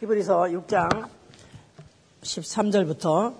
히브리서 6장 13절부터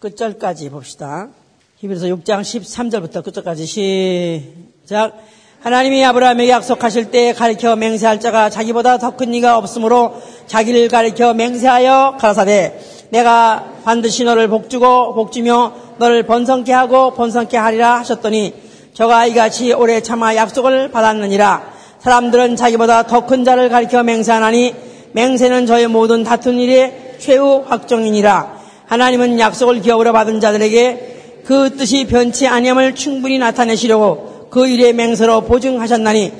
끝절까지 봅시다. 히브리서 6장 13절부터 끝절까지 시작. 하나님이 아브라함에게 약속하실 때 가리켜 맹세할 자가 자기보다 더 큰 이가 없으므로 자기를 가리켜 맹세하여 가라사대 내가 반드시 너를 복주고 복주며 너를 번성케 하고 번성케 하리라 하셨더니 저가 이같이 오래 참아 약속을 받았느니라 사람들은 자기보다 더 큰 자를 가리켜 맹세하나니 맹세는 저의 모든 다툰 일의 최후 확정이니라. 하나님은 약속을 기업으로 받은 자들에게 그 뜻이 변치 아니함을 충분히 나타내시려고 그 일의 맹세로 보증하셨나니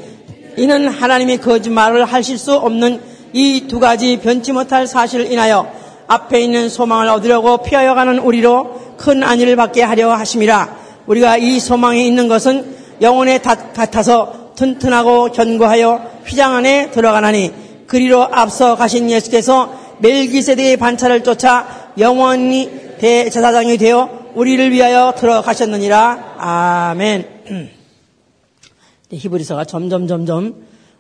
이는 하나님이 거짓말을 하실 수 없는 이 두 가지 변치 못할 사실을 인하여 앞에 있는 소망을 얻으려고 피하여 가는 우리로 큰 안위를 받게 하려 하심이라. 우리가 이 소망에 있는 것은 영혼의 닷 같아서 튼튼하고 견고하여 휘장 안에 들어가나니 그리로 앞서 가신 예수께서 멜기세덱의 반차를 쫓아 영원히 대제사장이 되어 우리를 위하여 들어가셨느니라. 아멘. 히브리서가 점점 점점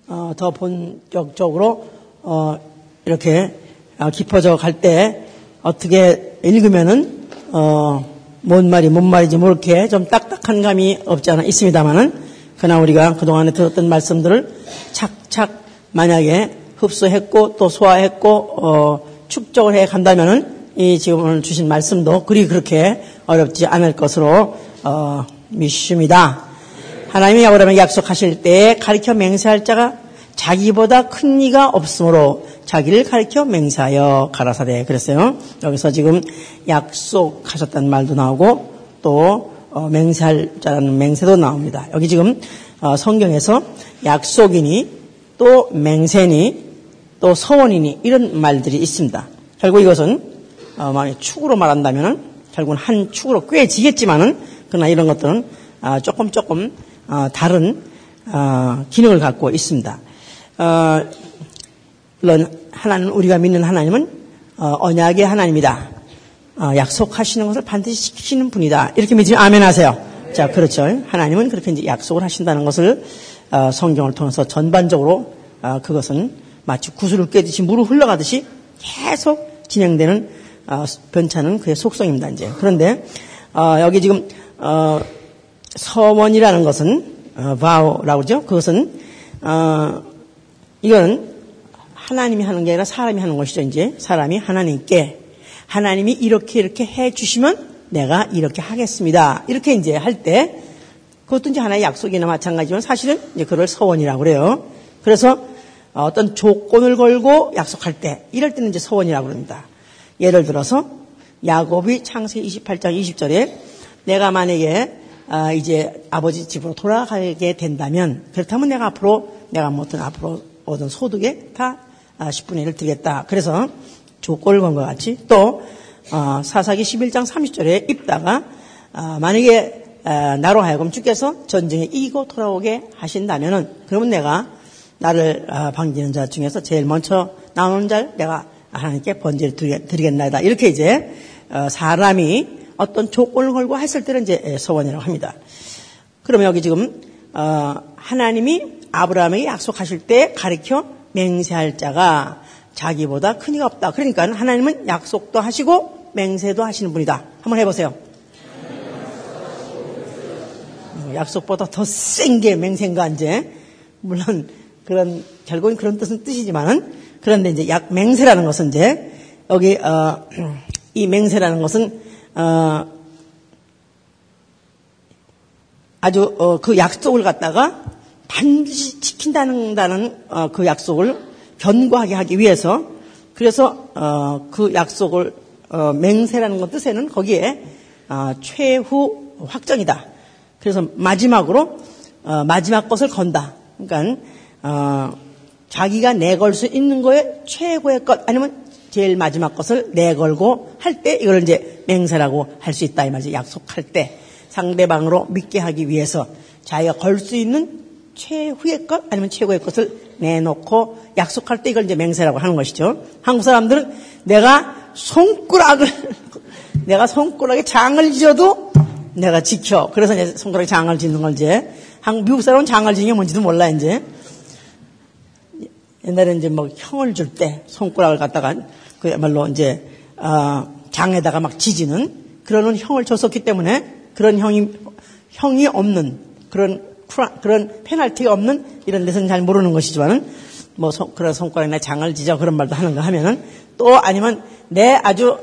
어, 더 본격적으로 어, 이렇게 어, 깊어져 갈 때 어떻게 읽으면은 어, 뭔 말이 뭔 말인지 모르게 좀 딱딱한 감이 없지 않아 있습니다만은 그러나 우리가 그동안에 들었던 말씀들을 착착 만약에 흡수했고 또 소화했고 어, 축적을 해 간다면은 이 지금 오늘 주신 말씀도 그리 그렇게 어렵지 않을 것으로 어, 믿습니다. 하나님이 아브라함에게 약속하실 때 가르쳐 맹세할 자가 자기보다 큰 이가 없으므로 자기를 가르쳐 맹세하여 가라사대 그랬어요. 여기서 지금 약속하셨다는 말도 나오고 또 어, 맹세할 자라는 맹세도 나옵니다. 여기 지금 어, 성경에서 약속이니 또 맹세니 또 서원이니 이런 말들이 있습니다. 결국 이것은 어, 만약 축으로 말한다면 결국은 한 축으로 꿰지겠지만은 그러나 이런 것들은 어, 조금 조금 어, 다른 어, 기능을 갖고 있습니다. 어, 물론 하나님 우리가 믿는 하나님은 어, 언약의 하나님이다. 약속하시는 것을 반드시 지키시는 분이다. 이렇게 믿으면 아멘 하세요. 자, 그렇죠. 하나님은 그렇게 이제 약속을 하신다는 것을 성경을 통해서 전반적으로 그것은 마치 구슬을 꿰듯이 물을 흘러가듯이 계속 진행되는 어, 변차는 그의 속성입니다. 이제 그런데 어, 여기 지금 어, 서원이라는 것은 어, 바오라고 그러죠. 그것은 어, 이거는 하나님이 하는 게 아니라 사람이 하는 것이죠. 이제 사람이 하나님께 하나님이 이렇게 이렇게 해 주시면 내가 이렇게 하겠습니다. 이렇게 이제 할 때 그것도 이제 하나의 약속이나 마찬가지지만 사실은 이제 그걸 서원이라고 그래요. 그래서 어떤 조건을 걸고 약속할 때 이럴 때는 이제 서원이라고 그럽니다. 예를 들어서 야곱이 창세기 28장 20절에 내가 만약에 아, 이제 아버지 집으로 돌아가게 된다면 그렇다면 내가 앞으로 내가 못든 앞으로 얻은 소득에 다 10분의 아, 1을 드리겠다. 그래서 조건을 건 것 같이 또 어, 사사기 11장 30절에 입다가 아, 만약에 나로 하여금 주께서 전쟁에 이기고 돌아오게 하신다면은 그러면 내가 나를 아, 반기는 자 중에서 제일 먼저 나오는 자를 내가 하나님께 번제를 드리겠나이다. 이렇게 이제 어, 사람이 어떤 조건을 걸고 했을 때는 이제 소원이라고 합니다. 그러면 여기 지금 어, 하나님이 아브라함에게 약속하실 때 가리켜 맹세할 자가 자기보다 큰 이가 없다. 그러니까 하나님은 약속도 하시고 맹세도 하시는 분이다. 한번 해보세요. 어, 약속보다 더 센 게 맹세인가 이제 물론 그런 결국은 그런 뜻은 뜻이지만은 그런데 이제 약 맹세라는 것은 이제 여기 어, 이 맹세라는 것은 어, 아주 어, 그 약속을 갖다가 반드시 지킨다는 어, 그 약속을 견고하게 하기 위해서 그래서 어, 그 약속을 어, 맹세라는 것 뜻에는 거기에 최후 확정이다. 그래서 마지막으로 마지막 것을 건다. 그러니까 어, 자기가 내걸 수 있는 거에 최고의 것 아니면 제일 마지막 것을 내걸고 할 때 이걸 이제 맹세라고 할 수 있다 이 말이죠. 약속할 때 상대방으로 믿게 하기 위해서 자기가 걸 수 있는 최후의 것 아니면 최고의 것을 내놓고 약속할 때 이걸 이제 맹세라고 하는 것이죠. 한국 사람들은 내가 손가락을 내가 손가락에 장을 지어도 내가 지켜. 그래서 이제 손가락에 장을 짓는 걸 이제 한국 미국 사람은 장을 지는 게 뭔지도 몰라 이제. 옛날에 이제 뭐 형을 줄 때 손가락을 갖다가 그야말로 이제 어, 장에다가 막 지지는 그러는 형을 줬었기 때문에 그런 형이 형이 없는 그런 그런 페널티가 없는 이런 데서는 잘 모르는 것이지만은 뭐 손, 그런 손가락이나 장을 지져 그런 말도 하는가 하면은 또 아니면 내 아주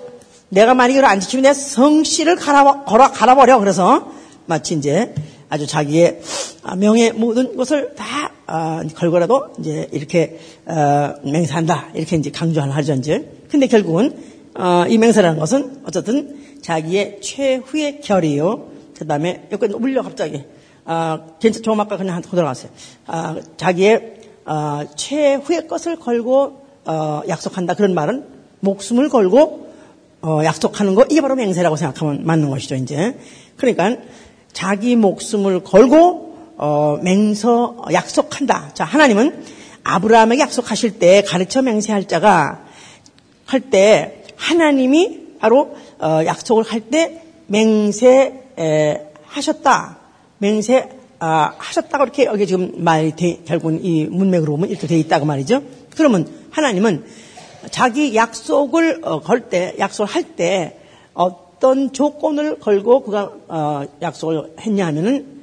내가 만약 이걸 안 지키면 내 성씨를 갈아, 걸어, 갈아버려. 그래서 마치 이제 아주 자기의 명예 모든 것을 다 어, 걸고라도 이제 이렇게 어, 맹세한다. 이렇게 이제 강조하는 이제. 근데 결국은 어, 이 맹세라는 것은 어쨌든 자기의 최후의 결이요. 그 다음에 여기 울려 갑자기. 아, 괜찮, 좀 아까 그냥 한번 돌아갔어요. 아, 자기의 어, 최후의 것을 걸고 어, 약속한다. 그런 말은 목숨을 걸고 어, 약속하는 거 이게 바로 맹세라고 생각하면 맞는 것이죠. 이제 그러니까 자기 목숨을 걸고 어, 맹서 약속한다. 자 하나님은 아브라함에게 약속하실 때 가르쳐 맹세할 자가 할 때 하나님이 바로 어, 약속을 할 때 맹세 에, 하셨다. 맹세 아, 하셨다고 이렇게 여기 지금 말이 돼, 결국은 이 문맥으로 보면 이렇게 돼 있다고 말이죠. 그러면 하나님은 자기 약속을 어, 걸 때, 약속을 할 때 어떤 조건을 걸고 그가 어, 약속을 했냐 하면은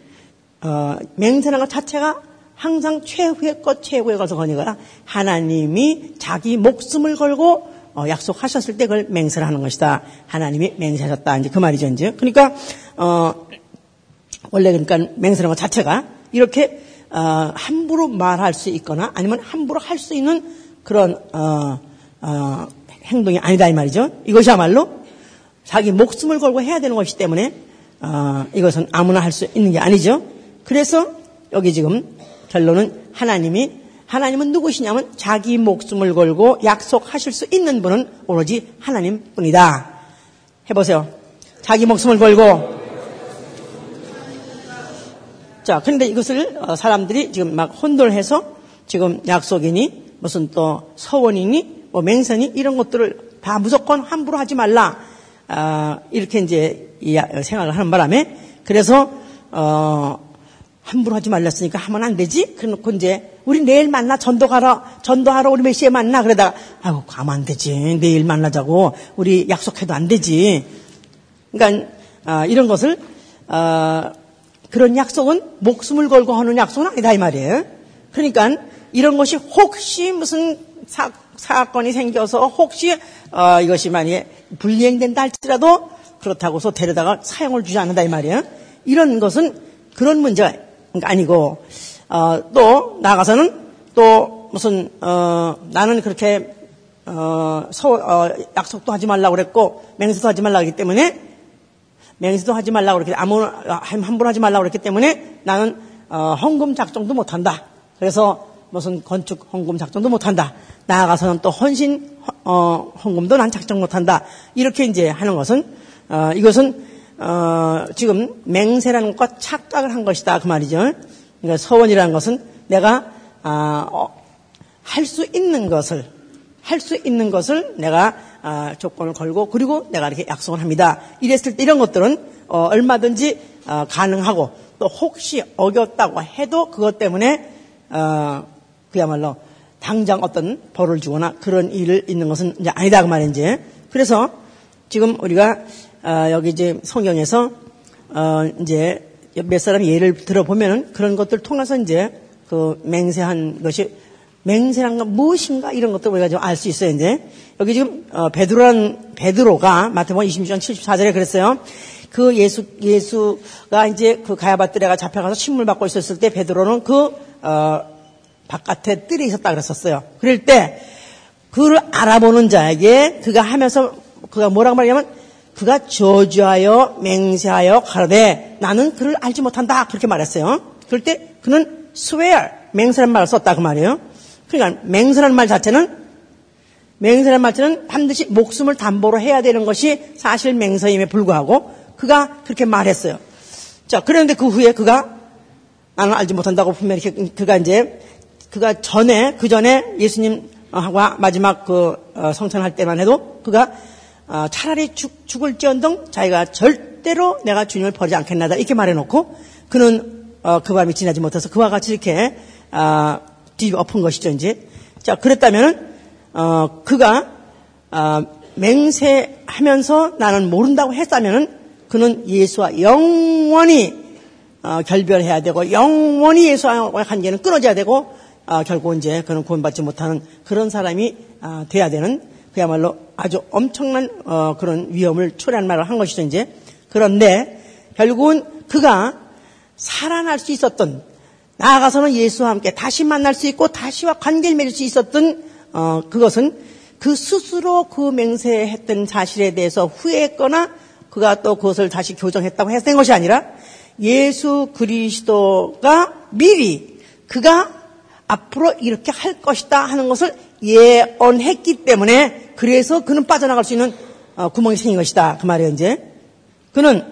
어, 맹세라는 것 자체가 항상 최후의 것, 최후의 것을 거니까 하나님이 자기 목숨을 걸고 어, 약속하셨을 때 그걸 맹세를 하는 것이다. 하나님이 맹세하셨다. 이제 그 말이죠, 이제. 그러니까, 어, 원래 그러니까 맹세라는 것 자체가 이렇게, 어, 함부로 말할 수 있거나 아니면 함부로 할 수 있는 그런, 어, 어, 행동이 아니다 이 말이죠. 이것이야말로 자기 목숨을 걸고 해야 되는 것이기 때문에 어, 이것은 아무나 할 수 있는 게 아니죠. 그래서 여기 지금 결론은 하나님이 하나님은 누구시냐면 자기 목숨을 걸고 약속하실 수 있는 분은 오로지 하나님뿐이다. 해보세요. 자기 목숨을 걸고 자, 그런데 이것을 어, 사람들이 지금 막 혼돈해서 지금 약속이니 무슨 또 서원이니 뭐 맹선이 이런 것들을 다 무조건 함부로 하지 말라. 아, 이렇게 이제 생각을 하는 바람에 그래서 어, 함부로 하지 말랐으니까 하면 안 되지. 그래놓고 이제 우리 내일 만나 전도하러 전도하러 우리 몇 시에 만나 그러다가 아유 가면 안 되지. 내일 만나자고 우리 약속해도 안 되지. 그러니까 아, 이런 것을 아, 그런 약속은 목숨을 걸고 하는 약속은 아니다 이 말이에요. 그러니까 이런 것이 혹시 무슨 사, 사건이 생겨서 혹시 어, 이것이 만약에 불이행된다 할지라도 그렇다고서 데려다가 사용을 주지 않는다 이 말이에요. 이런 것은 그런 문제가 아니고 어, 또 나가서는 또 무슨 어, 나는 그렇게 어, 서, 어, 약속도 하지 말라고 그랬고 맹세도 하지 말라고 했기 때문에 맹세도 하지 말라고 그랬기 아무 함부로 하지 말라고 그랬기 때문에 나는 어, 헌금 작정도 못한다. 그래서 무슨 건축 헌금 작정도 못한다. 나아가서는 또 헌신 어, 헌금도 난 작정 못한다. 이렇게 이제 하는 것은 어, 이것은 어, 지금 맹세라는 것과 착각을 한 것이다 그 말이죠. 그러니까 서원이라는 것은 내가 아, 어, 할수 있는 것을 할 수 있는 것을 내가 아, 조건을 걸고 그리고 내가 이렇게 약속을 합니다. 이랬을 때 이런 것들은 어, 얼마든지 어, 가능하고 또 혹시 어겼다고 해도 그것 때문에 어, 그야말로 당장 어떤 벌을 주거나 그런 일을 있는 것은 이제 아니다 그 말인지. 그래서 지금 우리가 어, 여기 이제 성경에서 어, 이제 몇 사람 예를 들어보면은 그런 것들 통해서 이제 그 맹세한 것이 맹세한 건 무엇인가 이런 것들 우리가 좀 알 수 있어요 이제 여기 지금 어, 베드로란 베드로가 마태복음 26장 74절에 그랬어요. 그 예수 예수가 이제 그 가야바들에가 잡혀가서 신물 받고 있었을 때 베드로는 그 어, 바깥에 뜰이 있었다 그랬었어요. 그럴 때 그를 알아보는 자에게 그가 하면서 그가 뭐라고 말하냐면 그가 저주하여 맹세하여 가로되 나는 그를 알지 못한다 그렇게 말했어요. 그럴 때 그는 swear 맹세란 말을 썼다 그 말이에요. 그러니까 맹세란 말 자체는 맹세란 말 자체는 반드시 목숨을 담보로 해야 되는 것이 사실 맹세임에 불구하고 그가 그렇게 말했어요. 자 그런데 그 후에 그가 나는 알지 못한다고 분명히 그가 이제 그가 전에 그 전에 예수님과 마지막 그 어, 성찬할 때만 해도 그가 어, 차라리 죽, 죽을지언정 자기가 절대로 내가 주님을 버리지 않겠나다. 이렇게 말해놓고 그는 어, 그 밤이 지나지 못해서 그와 같이 이렇게 뒤엎은 것이죠 이제. 자, 그랬다면, 어, 그가, 어, 맹세하면서 나는 모른다고 했다면 그는 예수와 영원히 어, 결별해야 되고 영원히 예수와 관계는 끊어져야 되고 어, 결국 이제 그는 구원받지 못하는 그런 사람이 어, 돼야 되는 그야말로 아주 엄청난 어, 그런 위험을 초래한 말을 한 것이죠 이제. 그런데 결국은 그가 살아날 수 있었던 나아가서는 예수와 함께 다시 만날 수 있고 다시와 관계를 맺을 수 있었던 어, 그것은 그 스스로 그 맹세했던 사실에 대해서 후회했거나 그가 또 그것을 다시 교정했다고 해서 된 것이 아니라 예수 그리스도가 미리 그가 앞으로 이렇게 할 것이다 하는 것을 예언했기 때문에 그래서 그는 빠져나갈 수 있는 어, 구멍이 생긴 것이다. 그 말이에요, 이제. 그는,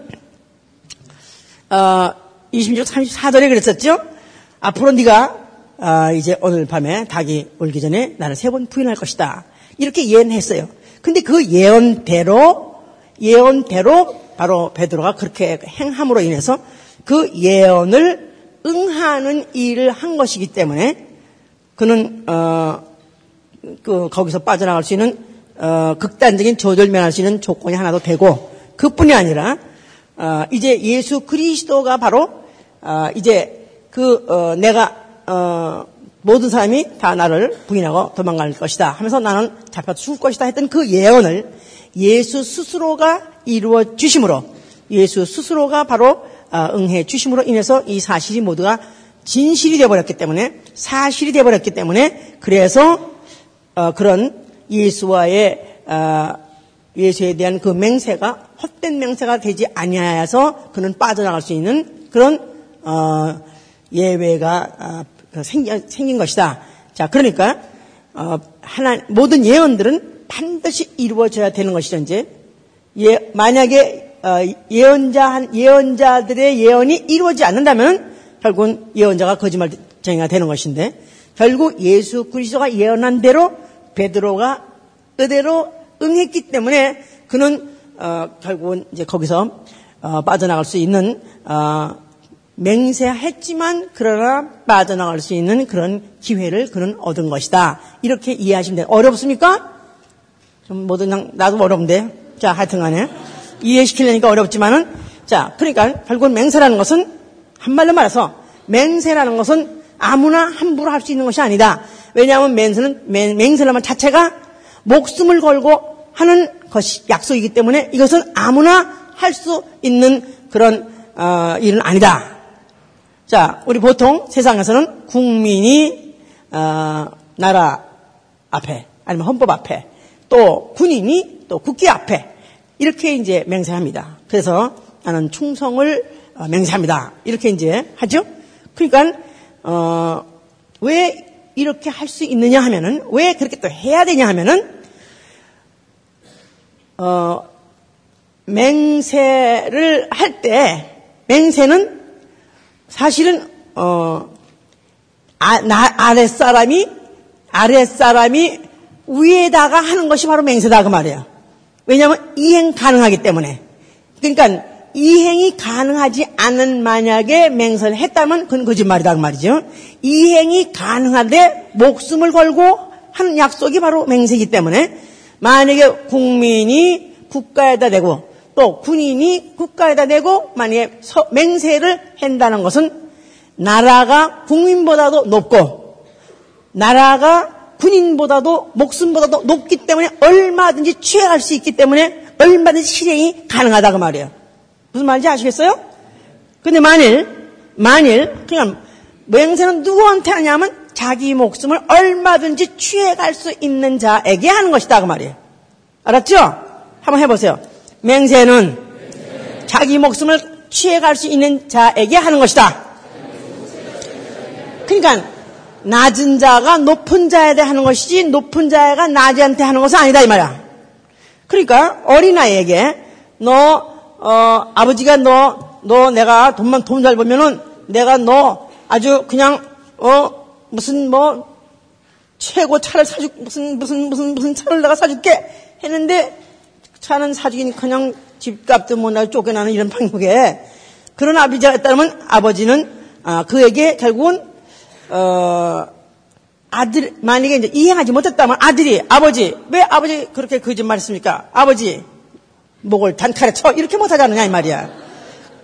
어, 26, 34절에 그랬었죠? 앞으로 네가 어, 이제 오늘 밤에 닭이 울기 전에 나를 세 번 부인할 것이다. 이렇게 예언했어요. 근데 그 예언대로 예언대로 바로 베드로가 그렇게 행함으로 인해서 그 예언을 응하는 일을 한 것이기 때문에 그는 어, 그 거기서 빠져나갈 수 있는 어, 극단적인 조절면할 수 있는 조건이 하나도 되고 그뿐이 아니라 어, 이제 예수 그리스도가 바로 어, 이제 그 어, 내가 어, 모든 사람이 다 나를 부인하고 도망갈 것이다 하면서 나는 잡혀 죽을 것이다 했던 그 예언을 예수 스스로가 이루어 주심으로 예수 스스로가 바로 어, 응해 주심으로 인해서 이 사실이 모두가 진실이 되어버렸기 때문에 사실이 되어버렸기 때문에 그래서 어, 그런 예수와의 어, 예수에 대한 그 맹세가 헛된 맹세가 되지 아니하여서 그는 빠져나갈 수 있는 그런 예외가 생긴, 생긴 것이다. 자, 그러니까 어, 하나 모든 예언들은 반드시 이루어져야 되는. 이제 예, 만약에 어, 예언자 예언자들의 예언이 이루어지지 않는다면 결국은 예언자가 거짓말쟁이가 되는 것인데 결국 예수 그리스도가 예언한 대로 베드로가 그대로 응했기 때문에 그는 어, 결국은 이제 거기서 어, 빠져나갈 수 있는 어, 맹세했지만 그러나 빠져나갈 수 있는 그런 기회를 그는 얻은 것이다. 이렇게 이해하시면 돼요. 어렵습니까? 좀 뭐든 나도 어려운데. 자, 하여튼 간에 이해시키려니까 어렵지만은 자, 그러니까 결국은 맹세라는 것은 한말로 말해서 맹세라는 것은 아무나 함부로 할 수 있는 것이 아니다. 왜냐하면 맹세는 맹세라는 자체가 목숨을 걸고 하는 것이 약속이기 때문에 이것은 아무나 할 수 있는 그런 어, 일은 아니다. 자, 우리 보통 세상에서는 국민이 어, 나라 앞에 아니면 헌법 앞에 또 군인이 또 국기 앞에 이렇게 이제 맹세합니다. 그래서 나는 충성을 어, 맹세합니다. 이렇게 이제 하죠. 그러니까 어, 왜 이렇게 할 수 있느냐 하면은 왜 그렇게 또 해야 되냐 하면은 어, 맹세를 할 때 맹세는 사실은 어, 아, 나, 아랫사람이 아랫사람이 위에다가 하는 것이 바로 맹세다 그 말이에요. 왜냐하면 이행 가능하기 때문에. 그러니까 이행이 가능하지 않은 만약에 맹세를 했다면 그건 거짓말이다 그 말이죠. 이행이 가능한데 목숨을 걸고 하는 약속이 바로 맹세이기 때문에 만약에 국민이 국가에다 대고 또 군인이 국가에다 내고 만약에 맹세를 한다는 것은 나라가 국민보다도 높고 나라가 군인보다도 목숨보다도 높기 때문에 얼마든지 취해갈 수 있기 때문에 얼마든지 실행이 가능하다 그 말이에요. 무슨 말인지 아시겠어요? 근데 만일 만일 그냥 맹세는 누구한테 하냐면 자기 목숨을 얼마든지 취해갈 수 있는 자에게 하는 것이다 그 말이에요. 알았죠? 한번 해보세요. 맹세는 자기 목숨을 취해갈 수 있는 자에게 하는 것이다. 그러니까 낮은 자가 높은 자에 대해 하는 것이지 높은 자가 낮이한테 하는 것은 아니다 이 말이야. 그러니까 어린아이에게 너 어, 아버지가 너 너 내가 돈만 돈 잘 벌면은 내가 너 아주 그냥 어 무슨 뭐 최고 차를 사줄 무슨 무슨 무슨 무슨 차를 내가 사줄게 했는데 차는 사주긴 그냥 집값도 못 나고 쫓겨나는 이런 방식에 그런 아버지가 있다면 아버지는 아, 그에게 결국은 어, 아들, 만약에 이제 이행하지 못했다면 아들이, 아버지, 왜 아버지 그렇게 거짓말 했습니까? 아버지, 목을 단칼에 쳐. 이렇게 못하지 않느냐, 이 말이야.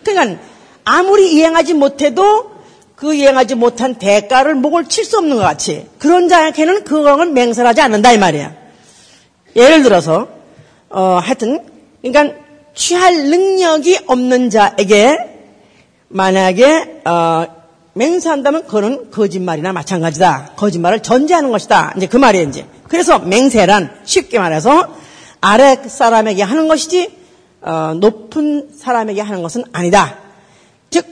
그러니까, 아무리 이행하지 못해도 그 이행하지 못한 대가를 목을 칠 수 없는 것 같이. 그런 자에게는 그거는 맹설하지 않는다, 이 말이야. 예를 들어서, 어, 하여튼, 그러니까, 취할 능력이 없는 자에게 만약에, 어, 맹세한다면 그거는 거짓말이나 마찬가지다. 거짓말을 전제하는 것이다. 이제 그 말이에요, 이제. 그래서 맹세란 쉽게 말해서 아래 사람에게 하는 것이지 어, 높은 사람에게 하는 것은 아니다. 즉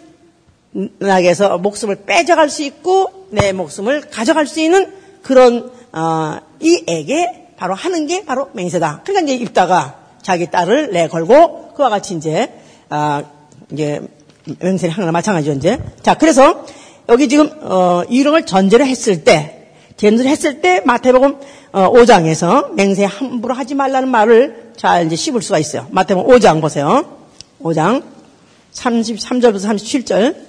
나에게서 목숨을 빼져갈 수 있고 내 목숨을 가져갈 수 있는 그런 어, 이에게 바로 하는 게 바로 맹세다. 그러니까 이제 입다가 자기 딸을 내걸고 그와 같이 이제 아, 이제 맹세를 하는 거나 마찬가지죠, 이제. 자, 그래서 여기 지금, 어, 이런 전제를 했을 때, 전제를 했을 때 마태복음 어, 5장에서 맹세 함부로 하지 말라는 말을 잘 이제 씹을 수가 있어요. 마태복음 5장 보세요. 5장 33절부터 37절.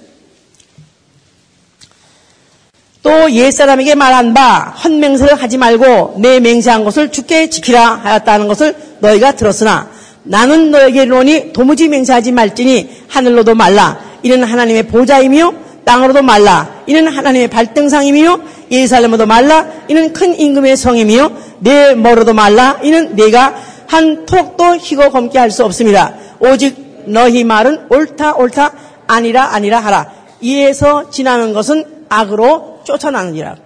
또 옛사람에게 말한 바 헌맹세를 하지 말고 내 맹세한 것을 죽게 지키라 하였다는 것을 너희가 들었으나 나는 너에게 이르노니 도무지 맹세하지 말지니 하늘로도 말라 이는 하나님의 보좌이며 땅으로도 말라 이는 하나님의 발등상이며 예루살렘으로도 말라 이는 큰 임금의 성이며 내 머로도 말라 이는 내가 한 톡도 희고 검게 할 수 없습니다. 오직 너희 말은 옳다 옳다 아니라 아니라 하라. 이에서 지나는 것은 악으로 쫓아나느니라.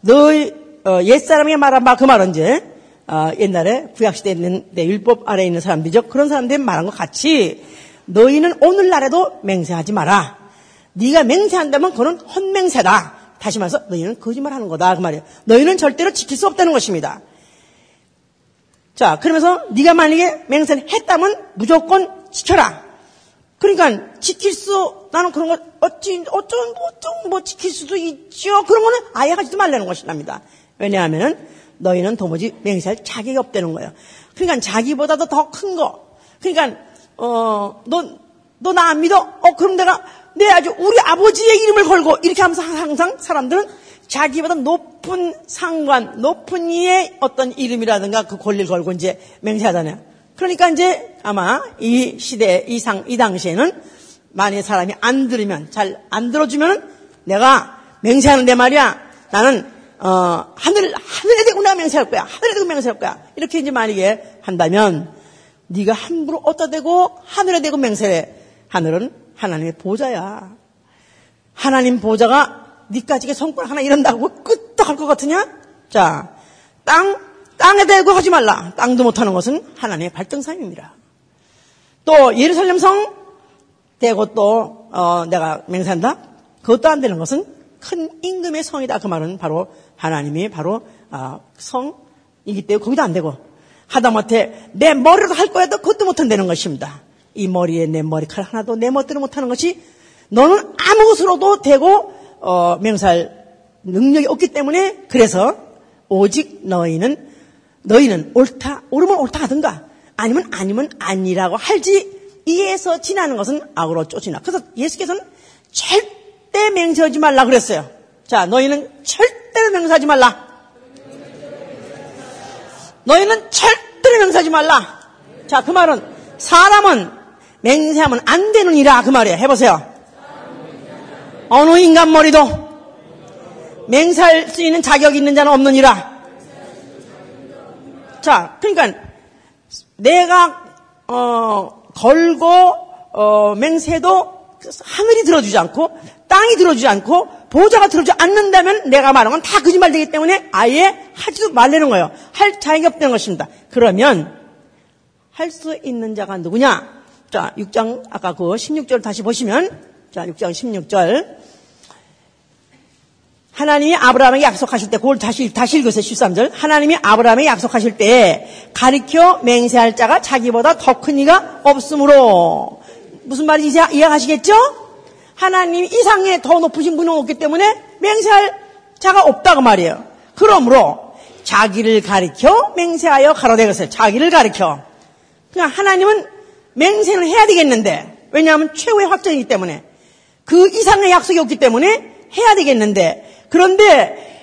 너희 어, 옛사람이 말한 바 그 말은 이제 어, 옛날에 구약시대에 있는 내 율법 아래에 있는 사람들이죠. 그런 사람들이 말한 것 같이 너희는 오늘날에도 맹세하지 마라. 네가 맹세한다면 그건 헛맹세다. 다시 말해서 너희는 거짓말하는 거다 그 말이에요. 너희는 절대로 지킬 수 없다는 것입니다. 자, 그러면서 네가 만약에 맹세를 했다면 무조건 지켜라. 그러니까 지킬 수 나는 그런 거 어찌 어쩜 어쩜 뭐 지킬 수도 있죠. 그런 거는 아예 하지도 말라는 것이랍니다. 왜냐하면은 너희는 도무지 맹세할 자격이 없다는 거예요. 그러니까 자기보다도 더 큰 거. 그러니까 어너너 나 안 믿어? 어 그럼 내가 내 아주 우리 아버지의 이름을 걸고 이렇게 하면서 항상 사람들은 자기보다 높은 상관, 높은 이의 어떤 이름이라든가 그 권리를 걸고 이제 맹세하잖아요. 그러니까 이제 아마 이 시대, 이 상, 이 당시에는 만약 사람이 안 들으면, 잘 안 들어주면은 내가 맹세하는데 말이야. 나는 어, 하늘, 하늘에 대고 내가 맹세할 거야. 하늘에 대고 맹세할 거야. 이렇게 이제 만약에 한다면, 네가 함부로 어디다 대고 하늘에 대고 맹세해. 하늘은 하나님의 보좌야. 하나님 보좌가 니까지게 손가락 하나 이런다고 끄떡할 것 같으냐? 자, 땅, 땅에 대고 하지 말라. 땅도 못하는 것은 하나님의 발등상입니다. 또 예루살렘 성 대고 또 어, 내가 맹세한다. 그것도 안 되는 것은 큰 임금의 성이다. 그 말은 바로 하나님이 바로 아, 성이기 때문에 거기도 안 되고 하다못해 내 머리로 할 거야도 그것도 못한다는 것입니다. 이 머리에 내 머리칼 하나도 내 멋대로 못하는 것이 너는 아무 것으로도 되고 어, 맹살 능력이 없기 때문에 그래서 오직 너희는 너희는 옳다 옳으면 옳다 하든가 아니면 아니면 아니라고 할지 이에서 지나는 것은 악으로 쫓이나 그래서 예수께서는 절대 맹세하지 말라 그랬어요. 자 너희는 절대로 맹세하지 말라. 너희는 절대로 맹세하지 말라. 자, 그 말은 사람은 맹세하면 안 되느니라 그 말이에요. 해보세요. 어느 인간 머리도 맹세할 수 있는 자격이 있는 자는 없느니라. 자, 그러니까 내가 어, 걸고 어, 맹세도 하늘이 들어주지 않고 땅이 들어주지 않고 보좌가 들어주지 않는다면 내가 말한 건 다 거짓말 되기 때문에 아예 하지도 말라는 거예요. 할 자격이 없다는 것입니다. 그러면 할 수 있는 자가 누구냐? 자, 6장 아까 그 16절 다시 보시면 자, 6장 16절 하나님이 아브라함에게 약속하실 때, 그걸 다시, 다시 읽으세요, 13절. 하나님이 아브라함에게 약속하실 때, 가리켜 맹세할 자가 자기보다 더 큰 이가 없으므로. 무슨 말인지 이해하시겠죠? 하나님 이상에 더 높으신 분은 없기 때문에 맹세할 자가 없다고 말이에요. 그러므로 자기를 가리켜 맹세하여 가로되 것을 자기를 가리켜. 그냥 하나님은 맹세를 해야 되겠는데. 왜냐하면 최후의 확정이기 때문에. 그 이상의 약속이 없기 때문에 해야 되겠는데. 그런데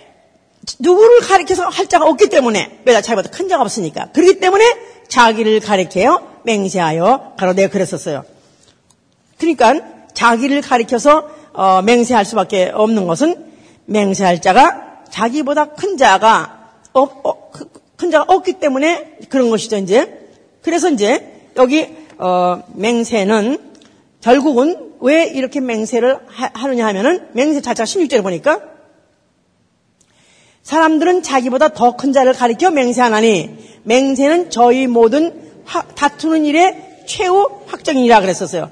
누구를 가리켜서 할 자가 없기 때문에 왜냐 자기보다 큰 자가 없으니까. 그렇기 때문에 자기를 가리켜요. 맹세하여. 가로되 그랬었어요. 그러니까 자기를 가리켜서 어, 맹세할 수밖에 없는 것은 맹세할 자가 자기보다 큰 자가 어, 어, 큰 자가 없기 때문에 그런 것이죠 이제. 그래서 이제 여기 어, 맹세는 결국은 왜 이렇게 맹세를 하, 느냐 하면은 맹세 자체가 16절에 보니까 사람들은 자기보다 더 큰 자를 가리켜 맹세하나니 맹세는 저희 모든 하, 다투는 일의 최후 확정이라 그랬었어요.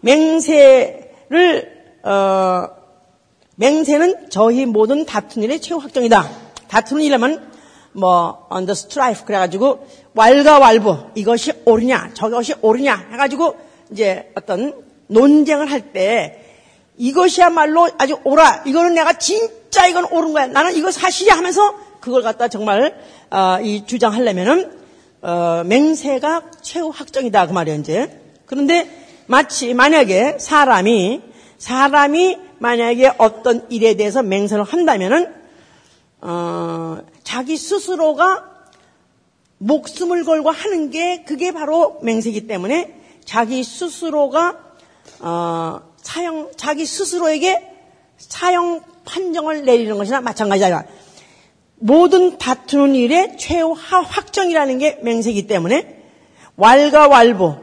맹세를 어, 맹세는 저희 모든 다투는 일의 최후 확정이다. 다투는 일하면 뭐 on the strife 그래가지고 왈가왈부 이것이 옳으냐 저것이 옳으냐 해가지고 이제 어떤 논쟁을 할 때 이것이야말로 아주 옳아 이거는 내가 진짜 이건 옳은 거야 나는 이거 사실이야 하면서 그걸 갖다 정말 어, 이 주장하려면은 어, 맹세가 최후 확정이다 그 말이에요 이제. 그런데 마치 만약에 사람이 사람이 만약에 어떤 일에 대해서 맹세를 한다면은 어, 자기 스스로가 목숨을 걸고 하는 게 그게 바로 맹세이기 때문에 자기 스스로가 어, 사형 자기 스스로에게 사형 판정을 내리는 것이나 마찬가지다. 모든 다투는 일의 최후 확정이라는 게 맹세이기 때문에 왈가왈부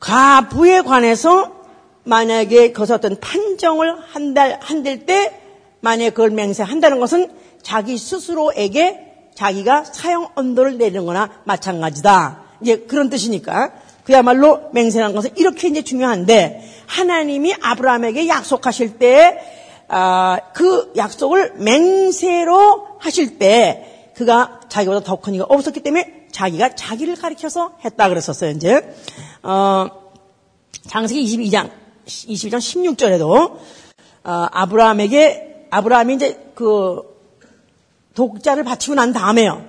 가부에 관해서 만약에 거기서 어떤 판정을 한달 한들 때 만약에 그걸 맹세한다는 것은 자기 스스로에게 자기가 사형 언도를 내리는 거나 마찬가지다. 이제 그런 뜻이니까 그야말로 맹세라는 것은 이렇게 이제 중요한데 하나님이 아브라함에게 약속하실 때 아, 그 약속을 맹세로 하실 때 그가 자기보다 더 큰 이가 없었기 때문에 자기가 자기를 가리켜서 했다 그랬었어요. 이제 어, 장세기 22장 22장 16절에도 어, 아브라함에게 아브라함이 이제 그 독자를 바치고 난 다음에요.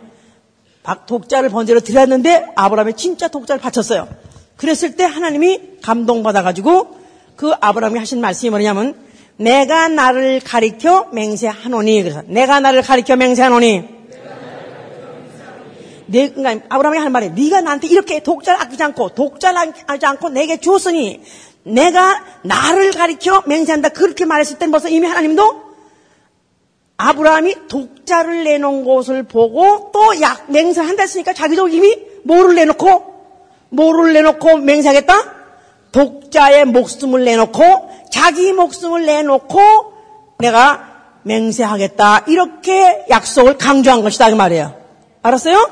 독자를 번제로 드렸는데 아브라함이 진짜 독자를 바쳤어요. 그랬을 때 하나님이 감동받아가지고 그 아브라함이 하신 말씀이 뭐냐면 내가 나를 가리켜 맹세하노니 그래서 내가 나를 가리켜 맹세하노니 내, 그러니까 아브라함이 하는 말이 네가 나한테 이렇게 독자를 아끼지 않고 독자를 아끼지 않고 내게 주었으니 내가 나를 가리켜 맹세한다 그렇게 말했을 때 벌써 이미 하나님도 아브라함이 독자를 내놓은 것을 보고 또 약 맹세한다 했으니까 자기도 이미 뭐를 내놓고 뭐를 내놓고 맹세하겠다? 독자의 목숨을 내놓고 자기 목숨을 내놓고 내가 맹세하겠다. 이렇게 약속을 강조한 것이다. 그 말이에요. 알았어요?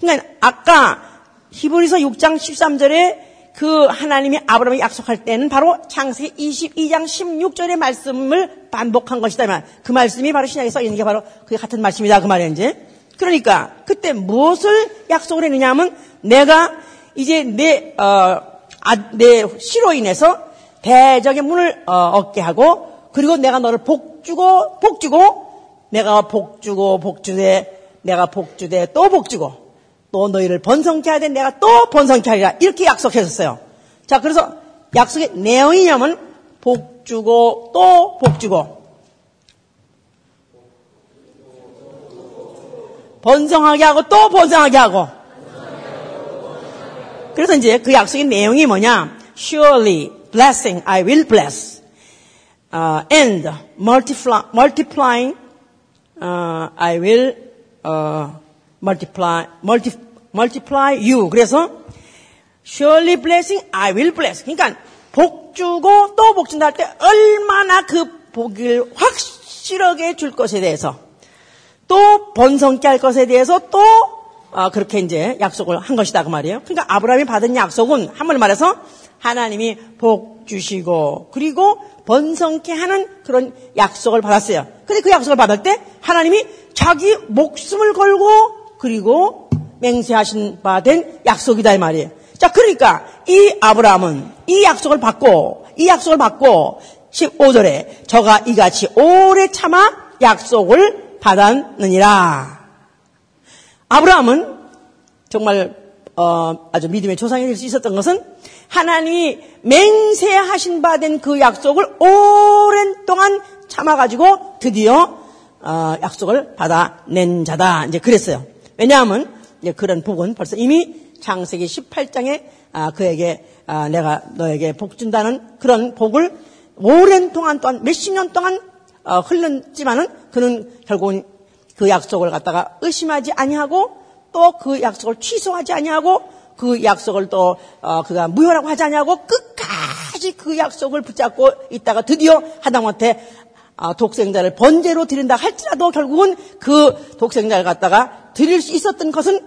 그러니까 아까 히브리서 6장 13절에 그 하나님이 아브라함이 약속할 때는 바로 창세기 22장 16절의 말씀을 반복한 것이다. 그 말씀이 바로 신약에 써 있는 게 바로 그 같은 말씀이다. 그 말이에요, 이제. 그러니까 그때 무엇을 약속을 했느냐 하면 내가 이제 내, 어, 아, 내 시로 인해서 대적의 문을 어, 얻게 하고 그리고 내가 너를 복주고 복주고 내가 복주고 복주되 내가 복주되 또 복주고 또 너희를 번성케 하되 내가 또 번성케 하리라. 이렇게 약속했었어요. 자, 그래서 약속의 내용이냐면 복 주고 또 복 주고 번성하게 하고 또 번성하게 하고 그래서 이제 그 약속의 내용이 뭐냐? Surely blessing I will bless uh, and multiply, multiplying uh, I will uh, multiply, multi, multiply you. 그래서 surely blessing, I will bless. 그러니까 복 주고 또 복 준다 할 때 얼마나 그 복을 확실하게 줄 것에 대해서 또 번성케 할 것에 대해서 또 아, 그렇게 이제 약속을 한 것이다 그 말이에요. 그러니까 아브라함이 받은 약속은 한번 말해서 하나님이 복 주시고 그리고 번성케 하는 그런 약속을 받았어요. 근데 그 약속을 받을 때 하나님이 자기 목숨을 걸고 그리고 맹세하신 바 된 약속이다 이 말이에요. 자, 그러니까 이 아브라함은 이 약속을 받고 이 약속을 받고 15절에 저가 이같이 오래 참아 약속을 받았느니라. 아브라함은 정말 어, 아주 믿음의 조상이 될 수 있었던 것은 하나님이 맹세하신 바 된 그 약속을 오랜 동안 참아가지고 드디어 어, 약속을 받아낸 자다. 이제 그랬어요. 왜냐하면 그런 복은 벌써 이미 창세기 18장에 아, 그에게 아, 내가 너에게 복 준다는 그런 복을 오랜 동안 또한 몇십 년 동안 어, 흘렀지만은 그는 결국은 그 약속을 갖다가 의심하지 아니하고 또 그 약속을 취소하지 아니하고 그 약속을 또 어, 그가 무효라고 하지 아니하고 끝까지 그 약속을 붙잡고 있다가 드디어 하다못해 아, 독생자를 번제로 드린다 할지라도 결국은 그 독생자를 갖다가 드릴 수 있었던 것은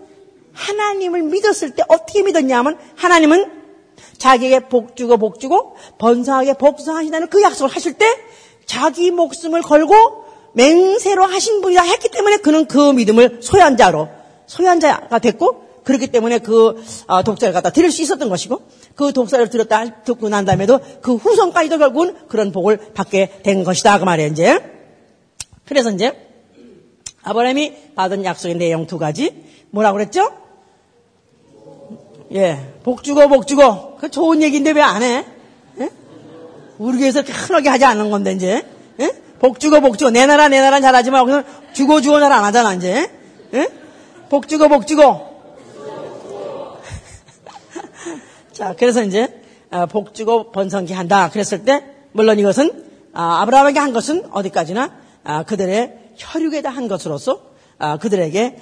하나님을 믿었을 때 어떻게 믿었냐면 하나님은 자기에게 복 주고 복 주고 번성하게 복성하신다는 그 약속을 하실 때 자기 목숨을 걸고 맹세로 하신 분이라 했기 때문에 그는 그 믿음을 소유한 자로 소유한 자가 됐고 그렇기 때문에 그 아, 독자를 갖다 드릴 수 있었던 것이고 그 독사를 들었다 듣고 난 다음에도 그 후손까지도 결국은 그런 복을 받게 된 것이다 그 말이에요 이제 그래서 이제 아브라함이 받은 약속의 내용 두 가지 뭐라고 그랬죠? 예, 복 주고 복 주고 그 좋은 얘기인데 왜 안 해? 예? 우리 교회에서 이렇게 흔하게 하지 않는 건데 이제 예? 복 주고 복 주고 내 나라 내 나라 잘하지 말고 주고 주고 잘 안 하잖아 이제 예? 복 주고 복 주고 자, 그래서 이제 어, 복 주고 번성케 한다. 그랬을 때 물론 이것은 아, 아브라함에게 한 것은 어디까지나 아, 그들의 혈육에다 한 것으로서 아, 그들에게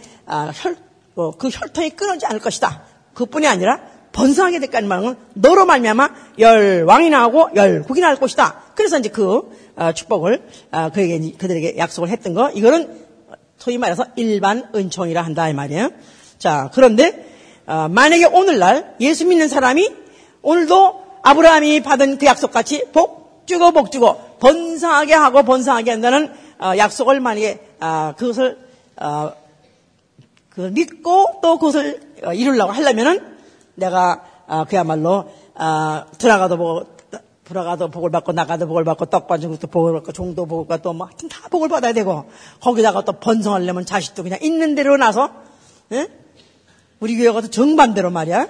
혈, 어, 그 혈통이 끊어지지 않을 것이다. 그뿐이 아니라 번성하게 될까는 말은 너로 말미암아 열 왕이 나오고 열 국이 나올 것이다. 그래서 이제 그 어, 축복을 그에게 그들에게 약속을 했던 거 이거는 소위 말해서 일반 은총이라 한다 이 말이에요. 자 그런데 어, 만약에 오늘날 예수 믿는 사람이 오늘도 아브라함이 받은 그 약속 같이 복 주고 복 주고 번성하게 하고 번성하게 한다는 어, 약속을 만약에 어, 그것을 그 믿고 또 그것을 이루려고 하려면은 내가 그야말로 들어가도 보고 들어가도 복을 받고 나가도 복을 받고 떡 받은 것도 복을 받고 종도 복을 받고 뭐 하여튼 다 복을 받아야 되고 거기다가 또 번성하려면 자식도 그냥 있는 대로 나서 예? 우리 교회가 또 정반대로 말이야.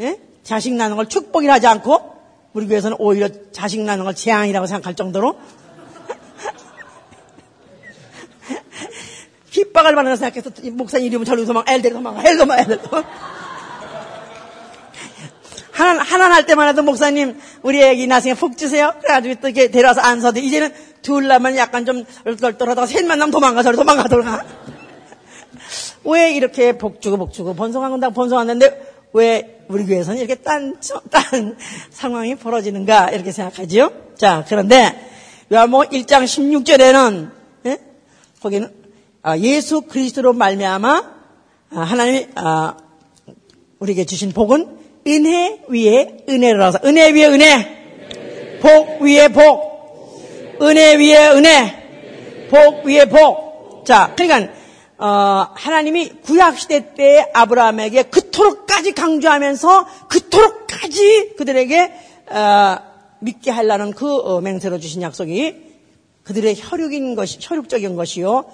예? 자식 낳는 걸 축복이라 하지 않고 우리 교회에서는 오히려 자식 낳는 걸 재앙이라고 생각할 정도로 핍박을 받는 생각해서 목사님 이름을 절로 도망, 엘데로 도망가, 엘 도망가, 엘 도망가. 하나, 하나 날 때만 해도 목사님, 우리 애기 나중에 푹 주세요. 그래가지고 또 이렇게 데려와서 안서도 이제는 둘 나면 약간 좀 얼떨떨하다가 셋만 나면 도망가, 저리 도망가, 도망가. 왜 이렇게 복주고 복주고 번성한다 번성하는데 왜 우리 교회에서는 이렇게 딴, 딴 상황이 벌어지는가 이렇게 생각하지요. 자 그런데 요한복음 1장 16절에는 예? 거기는 아, 예수 그리스도로 말미암아 아, 하나님이 아, 우리에게 주신 복은 은혜 위에 은혜라서 은혜 위에 은혜 복 위에 복 은혜 위에 은혜 복 위에 복 자 그러니까 어, 하나님이 구약시대 때 아브라함에게 그토록까지 강조하면서 그토록까지 그들에게 어, 믿게 하려는 그 어, 맹세로 주신 약속이 그들의 혈육인 것이, 혈육적인 것이요,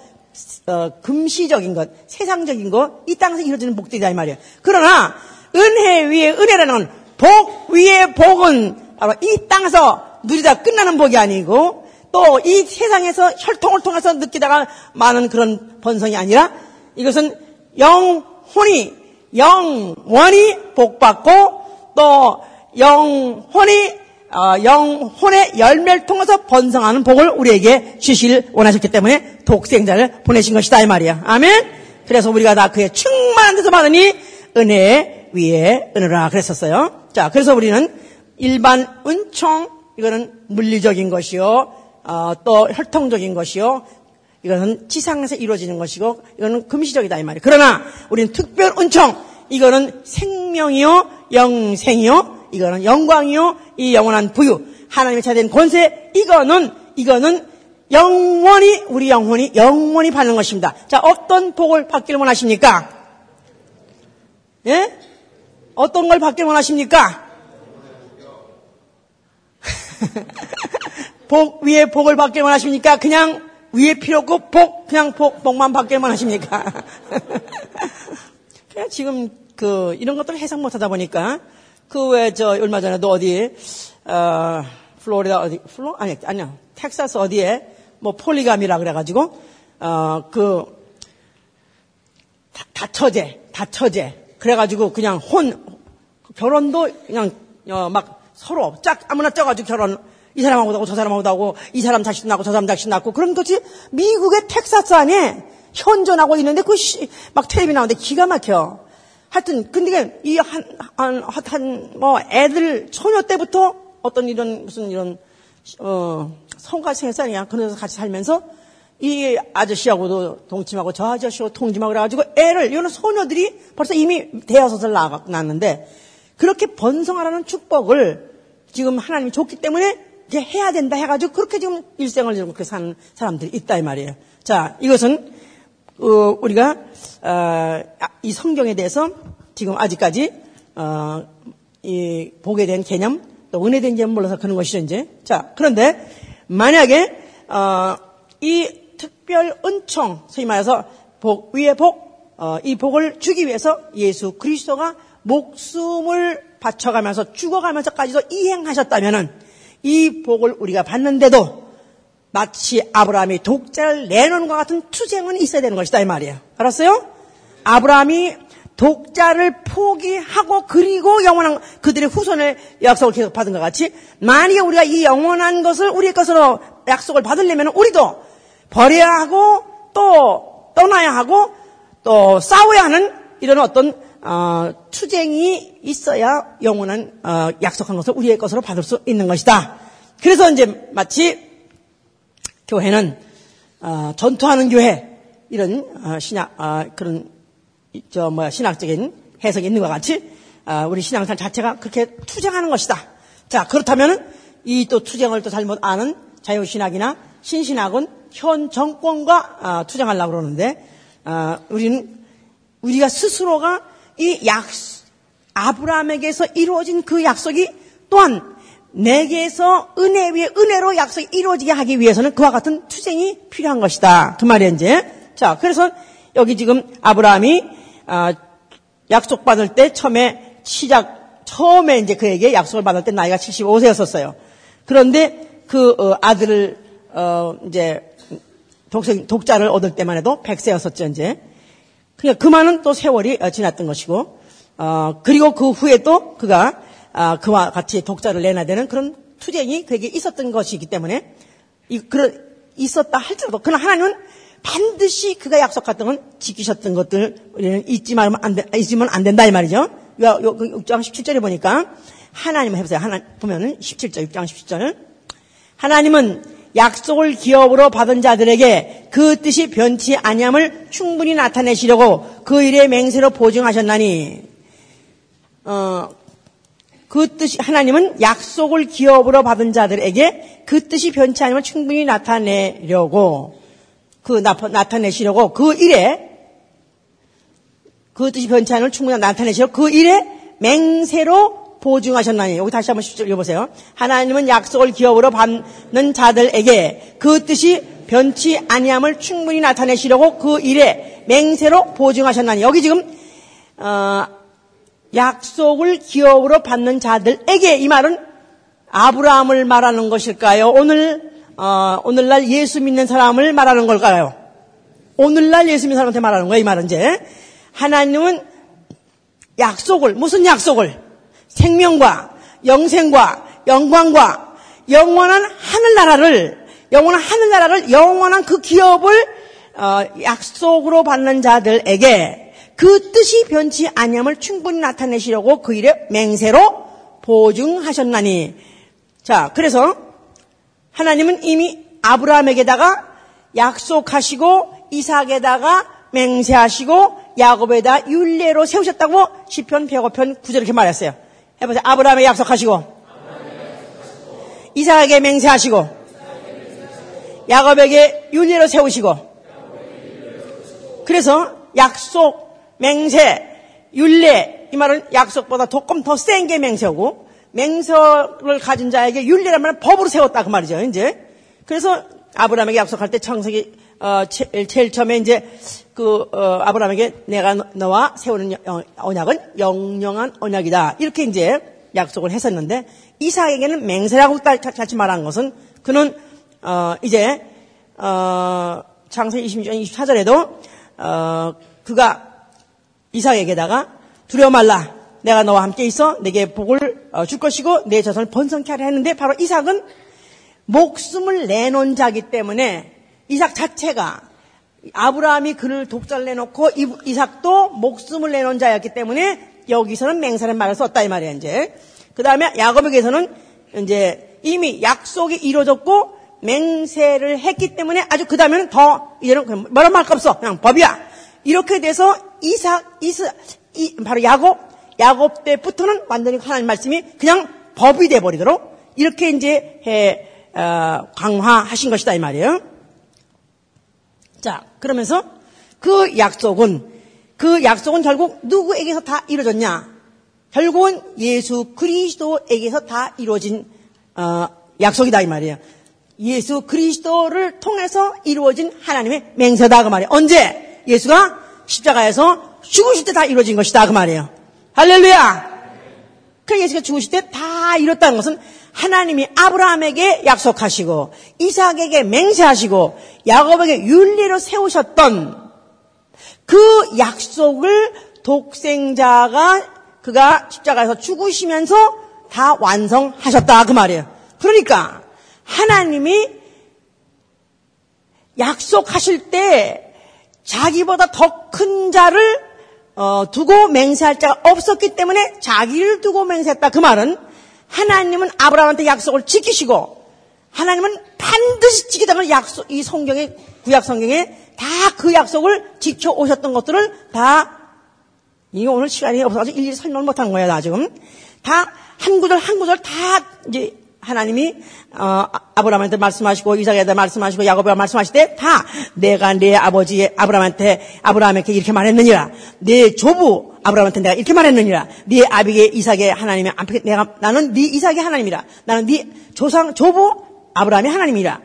어, 금시적인 것, 세상적인 것, 이 땅에서 이루어지는 복들이다, 이 말이에요. 그러나, 은혜 위에 은혜라는 복 위에 복은 바로 이 땅에서 누리다 끝나는 복이 아니고, 또 이 세상에서 혈통을 통해서 느끼다가 많은 그런 번성이 아니라 이것은 영혼이 영원히 복받고 또 영혼이 어, 영혼의 열매를 통해서 번성하는 복을 우리에게 주실 원하셨기 때문에 독생자를 보내신 것이다 이 말이야. 아멘. 그래서 우리가 다 그의 충만한 데서 받으니 은혜 위에 은혜라 그랬었어요. 자, 그래서 우리는 일반 은총 이거는 물리적인 것이요. 어, 또 혈통적인 것이요. 이거는 지상에서 이루어지는 것이고 이거는 금시적이다 이 말이에요. 그러나 우리는 특별 은총 이거는 생명이요 영생이요 이거는 영광이요 이 영원한 부유 하나님의 차된 권세 이거는 이거는 영원히 우리 영혼이 영원히 받는 것입니다. 자 어떤 복을 받기를 원하십니까? 예? 어떤 걸 받기를 원하십니까? 복 위에 복을 받기만 하십니까? 그냥 위에 필요 없고 복 그냥 복 복만 받기만 하십니까? 그냥 지금 그 이런 것들 해석 못하다 보니까 그왜저 얼마 전에도 어디 어 플로리다 어디 플로 아니 아니요 텍사스 어디에 뭐 폴리감이라 그래가지고 어, 그, 다, 다처제, 다처제. 그래가지고 그냥 혼, 결혼도 그냥, 어, 막 서로 짝, 아무나 쪄가지고 결혼, 이 사람하고도 하고 저 사람하고도 하고 이 사람 자식 낳고 저 사람 자식 낳고 그런 것이 미국의 텍사스 안에 현존하고 있는데 그막 텔레비 나오는데 기가 막혀. 하여튼 근데 이한한한뭐 애들 소녀 때부터 어떤 이런 무슨 이런 어 성가 생활이야 그래서 같이 살면서 이 아저씨하고도 동침하고 저 아저씨하고 통침하고 그래가지고 애를 이런 소녀들이 벌써 이미 대여섯을 낳았는데 그렇게 번성하라는 축복을 지금 하나님이 줬기 때문에 이제 해야 된다 해가지고 그렇게 지금 일생을 그렇게 사는 사람들이 있다 이 말이에요. 자 이것은 어, 우리가 어, 이 성경에 대해서 지금 아직까지 어, 이 보게 된 개념 또 은혜된 개념 몰라서 그런 것이죠 이제. 자 그런데 만약에 어, 이 특별 은총 소위 말해서 복 위의 복, 어, 이 복을 주기 위해서 예수 그리스도가 목숨을 바쳐가면서 죽어가면서까지도 이행하셨다면은 이 복을 우리가 받는데도 마치 아브라함이 독자를 내놓은 것 같은 투쟁은 있어야 되는 것이다 이 말이에요. 알았어요? 아브라함이 독자를 포기하고 그리고 영원한 그들의 후손을 약속을 계속 받은 것 같이 만약에 우리가 이 영원한 것을 우리의 것으로 약속을 받으려면 우리도 버려야 하고 또 떠나야 하고 또 싸워야 하는 이런 어떤 어, 투쟁이 있어야 영원한 어, 약속한 것을 우리의 것으로 받을 수 있는 것이다. 그래서 이제 마치 교회는 어, 전투하는 교회 이런 어, 신약 어, 그런 저 뭐야 신학적인 해석이 있는 것 같이 어, 우리 신앙생 자체가 그렇게 투쟁하는 것이다. 자 그렇다면 이또 투쟁을 또 잘못 아는 자유신학이나 신신학은 현 정권과 어, 투쟁하려고 그러는데 어, 우리는 우리가 스스로가 이 약, 아브라함에게서 이루어진 그 약속이 또한 내게서 은혜 위에 은혜로 약속이 이루어지게 하기 위해서는 그와 같은 투쟁이 필요한 것이다. 그 말이에요, 이제. 자, 그래서 여기 지금 아브라함이, 아, 약속 받을 때 처음에 시작, 처음에 이제 그에게 약속을 받을 때 나이가 75세였었어요. 그런데 그 어, 아들을, 어, 이제 독생, 독자를 얻을 때만 해도 100세였었죠, 이제. 그러니까 그 많은 또 세월이 어, 지났던 것이고, 어, 그리고 그 후에 또 그가 아, 그와 같이 독자를 내놔야 되는 그런 투쟁이 그에게 있었던 것이기 때문에 이, 그런 있었다 할지라도 그러나 하나님은 반드시 그가 약속했던 건 지키셨던 것들 우리는 잊지 말면 안, 돼, 잊으면 안 된다 이 말이죠. 요, 요, 6장 17절에 보니까 하나님 해보세요. 하나 보면은 17절 6장 17절 하나님은 약속을 기업으로 받은 자들에게 그 뜻이 변치 아니함을 충분히 나타내시려고 그 일의 맹세로 보증하셨나니 어, 그 뜻이 하나님은 약속을 기업으로 받은 자들에게 그 뜻이 변치 아니함을 충분히 나타내려고 그 나 타내시려고 그 일에 그 뜻이 변치 않음을 충분히 나타내시려고 그 일에 맹세로 보증하셨나니 여기 다시 한번 10절 읽어보세요. 하나님은 약속을 기업으로 받는 자들에게 그 뜻이 변치 아니함을 충분히 나타내시려고 그 일에 맹세로 보증하셨나니 여기 지금 어, 약속을 기업으로 받는 자들에게 이 말은 아브라함을 말하는 것일까요? 오늘 어, 오늘날 예수 믿는 사람을 말하는 걸까요? 오늘날 예수 믿는 사람한테 말하는 거예요. 이 말은 이제 하나님은 약속을 무슨 약속을 생명과 영생과 영광과 영원한 하늘나라를 영원한 하늘나라를 영원한 그 기업을 어, 약속으로 받는 자들에게 그 뜻이 변치 아니함을 충분히 나타내시려고 그 일에 맹세로 보증하셨나니 자 그래서 하나님은 이미 아브라함에게다가 약속하시고 이삭에다가 맹세하시고 야곱에다 율례로 세우셨다고 시편 105편 9절 이렇게 말했어요. 해보세요. 아브라함에 약속하시고, 이삭에게 맹세하시고, 야곱에게 윤리로 세우시고, 그래서 약속, 맹세, 윤례, 이 말은 약속보다 조금 더 센 게 맹세고, 맹세를 가진 자에게 윤례란 말은 법으로 세웠다. 그 말이죠. 이제. 그래서 아브라함에게 약속할 때 창세기 어, 제일, 제일 처음에 이제 그 어, 아브라함에게 내가 너와 세우는 언약은 영영한 언약이다. 이렇게 이제 약속을 했었는데 이삭에게는 맹세라고 같이 말한 것은 그는 어, 이제 어, 창세기 26장 24절에도 어, 그가 이삭에게다가 두려워 말라. 내가 너와 함께 있어 내게 복을 어, 줄 것이고 내 자손을 번성케 하려 했는데 바로 이삭은 목숨을 내놓은 자기 때문에 이삭 자체가 아브라함이 그를 독자를 내놓고 이삭도 목숨을 내놓은 자였기 때문에 여기서는 맹세는 말을 썼다 이 말이야 이제. 그 다음에 야곱에게서는 이제 이미 약속이 이루어졌고 맹세를 했기 때문에 아주 그 다음에는 더 이제는 뭐라 말거 없어 그냥 법이야. 이렇게 돼서 이삭 이스 이, 바로 야곱 야곱 때부터는 완전히 하나님 말씀이 그냥 법이 돼 버리도록 이렇게 이제 해, 어, 강화하신 것이다 이 말이에요. 자 그러면서 그 약속은 그 약속은 결국 누구에게서 다 이루어졌냐? 결국은 예수 그리스도에게서 다 이루어진 어, 약속이다 이 말이에요. 예수 그리스도를 통해서 이루어진 하나님의 맹세다 그 말이에요. 언제? 예수가 십자가에서 죽으실 때 다 이루어진 것이다 그 말이에요. 할렐루야. 그 예수가 죽으실 때 다 이뤘다는 것은 하나님이 아브라함에게 약속하시고 이삭에게 맹세하시고 야곱에게 윤리로 세우셨던 그 약속을 독생자가 그가 십자가에서 죽으시면서 다 완성하셨다 그 말이에요. 그러니까 하나님이 약속하실 때 자기보다 더 큰 자를 어, 두고 맹세할 자가 없었기 때문에 자기를 두고 맹세했다 그 말은 하나님은 아브라함한테 약속을 지키시고 하나님은 반드시 지키다는 약속 이 성경에 구약 성경에 다 그 약속을 지켜 오셨던 것들을 다 이거 오늘 시간이 없어서 일일이 설명 못한 거예요, 나 지금. 다 한 구절 한 구절 다 이제 하나님이 어, 아브라함한테 말씀하시고 이삭에게 말씀하시고 야곱에게 말씀하실 때 다 내가 내 아버지 아브라함한테 아브라함에게 이렇게 말했느니라. 내 조부 아브라함한테 내가 이렇게 말했느니라. 네 아비게 이삭의 하나님의 내가 나는 네 이삭의 하나님이라. 나는 네 조상 조부 아브라함의 하나님이라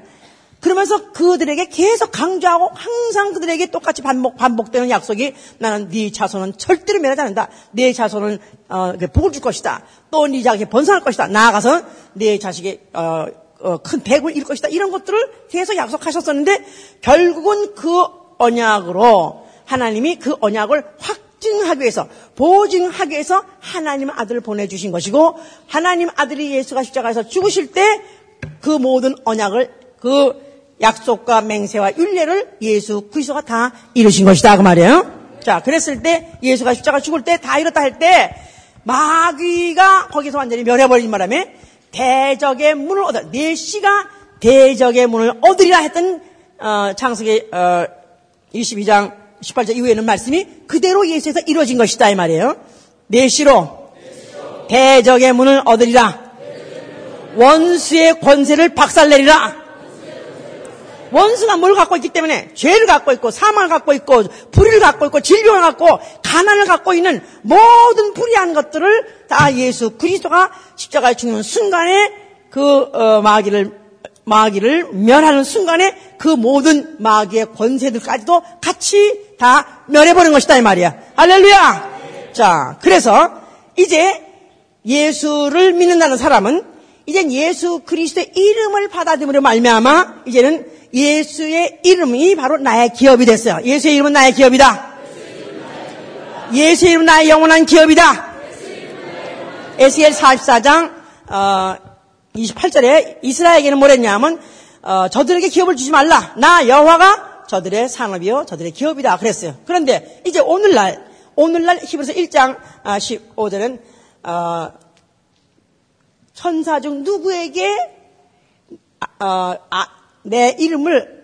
그러면서 그들에게 계속 강조하고 항상 그들에게 똑같이 반복 반복되는 약속이 나는 네 자손은 절대로 멸하지 않는다. 네 자손은 어, 복을 줄 것이다. 또 네 자식이 번성할 것이다. 나아가서 네 자식이 어, 어, 큰 이룰 것이다. 이런 것들을 계속 약속하셨었는데 결국은 그 언약으로 하나님이 그 언약을 확증하기 위해서 보증하기 위해서 하나님 아들을 보내주신 것이고 하나님 아들이 예수가 십자가에서 죽으실 때 그 모든 언약을 그 약속과 맹세와 윤례를 예수 그리스도가 다 이루신 것이다 그 말이에요. 자, 그랬을 때 예수가 십자가 죽을 때 다 이뤘다 할 때 마귀가 거기서 완전히 멸해버린 바람에 대적의 문을 얻어 네 씨가 대적의 문을 얻으리라 했던 어, 창세기 어, 22장 18절 이후에는 말씀이 그대로 예수에서 이루어진 것이다 이 말이에요. 네 씨로 대적의 문을 얻으리라 원수의 권세를 박살내리라 원수가 뭘 갖고 있기 때문에 죄를 갖고 있고 사망을 갖고 있고 불의를 갖고 있고 질병을 갖고 가난을 갖고 있는 모든 불의한 것들을 다 예수 그리스도가 십자가에 죽는 순간에 그 어, 마귀를 마귀를 멸하는 순간에 그 모든 마귀의 권세들까지도 같이 다 멸해버린 것이다 이 말이야. 할렐루야. 자, 그래서 이제 예수를 믿는다는 사람은 이젠 예수 그리스도의 이름을 받아들임으로 말미암아 이제는 예수의 이름이 바로 나의 기업이 됐어요. 예수의 이름은 나의 기업이다. 예수의 이름은 나의 영원한 기업이다. 에스겔 44장 어, 28절에 이스라엘에게는 뭐랬냐면 어, 저들에게 기업을 주지 말라. 나 여호와가 저들의 산업이요 저들의 기업이다 그랬어요. 그런데 이제 오늘날 오늘날 히브리서 1장 15절은 어, 천사 중 누구에게 어, 아, 내 이름을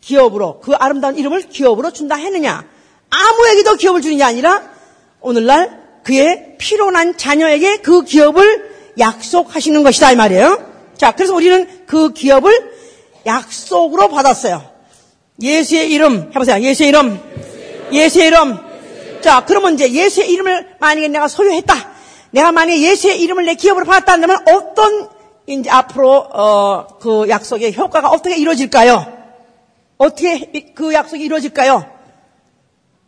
기업으로 그 아름다운 이름을 기업으로 준다 했느냐? 아무에게도 기업을 주는 게 아니라 오늘날 그의 피로난 자녀에게 그 기업을 약속하시는 것이다 이 말이에요. 자, 그래서 우리는 그 기업을 약속으로 받았어요. 예수의 이름 해보세요. 예수의 이름, 예수의 이름. 자, 그러면 이제 예수의 이름을 만약에 내가 소유했다. 내가 만약에 예수의 이름을 내 기업으로 받았다면 어떤 이제 앞으로 어, 그 약속의 효과가 어떻게 이루어질까요? 어떻게 그 약속이 이루어질까요?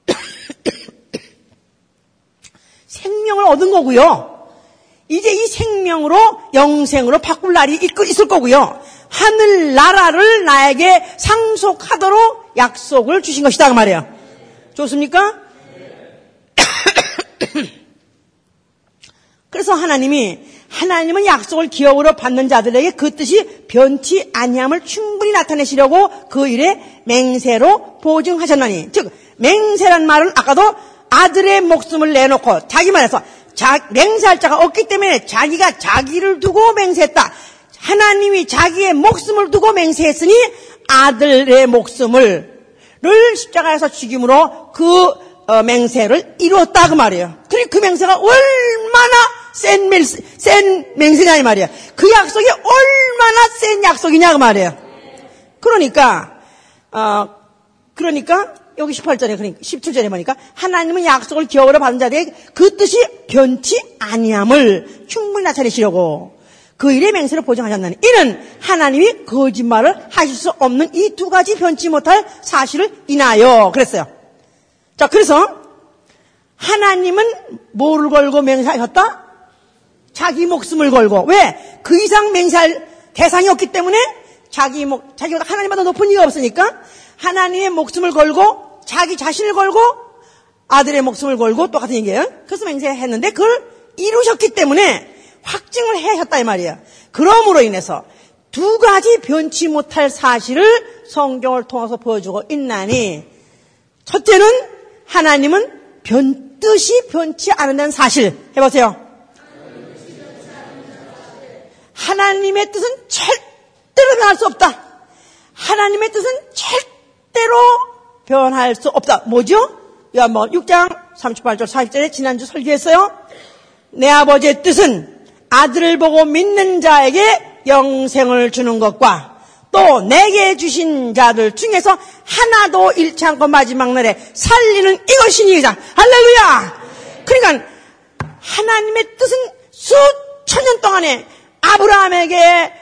생명을 얻은 거고요. 이제 이 생명으로 영생으로 바꿀 날이 있을 거고요. 하늘 나라를 나에게 상속하도록 약속을 주신 것이다 그 말이에요. 좋습니까? 그래서 하나님이 하나님은 약속을 기업으로 받는 자들에게 그 뜻이 변치 아니함을 충분히 나타내시려고 그 일에 맹세로 보증하셨나니 즉 맹세란 말은 아까도 아들의 목숨을 내놓고 자기 말해서 자, 맹세할 자가 없기 때문에 자기가 자기를 두고 맹세했다. 하나님이 자기의 목숨을 두고 맹세했으니 아들의 목숨을 를 십자가에서 죽임으로 그 어, 맹세를 이루었다 그 말이에요. 그리고 그 맹세가 얼마나 센, 맹, 센 맹세냐 이 말이에요. 그 약속이 얼마나 센 약속이냐 그 말이에요. 그러니까 어, 그러니까 여기 18절에 그러니까 17절에 보니까 하나님은 약속을 기업으로 받은 자들에게 그 뜻이 변치 아니함을 충분히 나타내시려고 그 일의 맹세를 보장하셨나니 이는 하나님이 거짓말을 하실 수 없는 이 두 가지 변치 못할 사실을 인하여 그랬어요. 자, 그래서 하나님은 뭐를 걸고 맹세하셨다? 자기 목숨을 걸고 왜? 그 이상 맹세할 대상이 없기 때문에 자기 목 자기보다 하나님보다 높은 이가 없으니까 하나님의 목숨을 걸고 자기 자신을 걸고 아들의 목숨을 걸고 똑같은 얘기예요. 그래서 맹세했는데 그걸 이루셨기 때문에 확증을 해셨다 이 말이에요. 그러므로 인해서 두 가지 변치 못할 사실을 성경을 통해서 보여주고 있나니 첫째는 하나님은 변, 뜻이 변치 않는다는 사실 해보세요. 하나님의 뜻은 절대로 변할 수 없다. 하나님의 뜻은 절대로 변할 수 없다. 뭐죠? 요한번 6장 38절 40절에 지난주 설교했어요. 내 아버지의 뜻은 아들을 보고 믿는 자에게 영생을 주는 것과 또 내게 주신 자들 중에서 하나도 잃지 않고 마지막 날에 살리는 이것이니이다. 할렐루야! 그러니까 하나님의 뜻은 수천 년 동안에 아브라함에게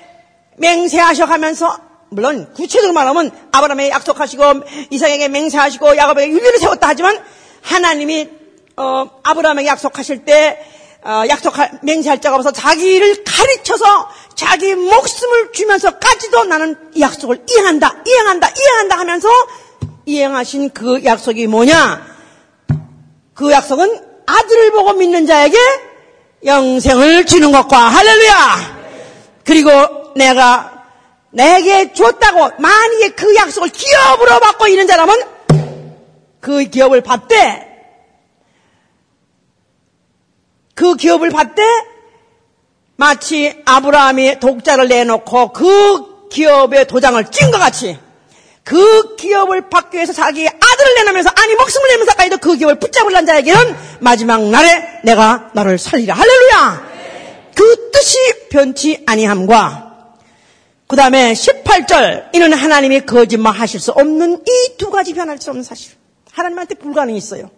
맹세하셔 가면서 물론 구체적으로 말하면 아브라함에게 약속하시고 이삭에게 맹세하시고 야곱에게 윤리를 세웠다 하지만 하나님이 어, 아브라함에게 약속하실 때 어, 약속할 맹세할 자가 없어서 자기를 가르쳐서 자기 목숨을 주면서까지도 나는 이 약속을 이행한다, 이행한다, 이행한다 하면서 이행하신 그 약속이 뭐냐? 그 약속은 아들을 보고 믿는 자에게 영생을 주는 것과 할렐루야. 그리고 내가 내게 줬다고 만약에 그 약속을 기업으로 받고 있는 사람은 그 기업을 받되 그 기업을 받되 마치 아브라함이 독자를 내놓고 그 기업의 도장을 찍은 것 같이 그 기업을 받기 위해서 자기 아들을 내놓으면서 아니 목숨을 내면서까지도 그 기업을 붙잡으려는 자에게는 마지막 날에 내가 너를 살리라 할렐루야 그 뜻이 변치 아니함과 그 다음에 18절 이는 하나님이 거짓말 하실 수 없는 이 두 가지 변할 수 없는 사실 하나님한테 불가능이 있어요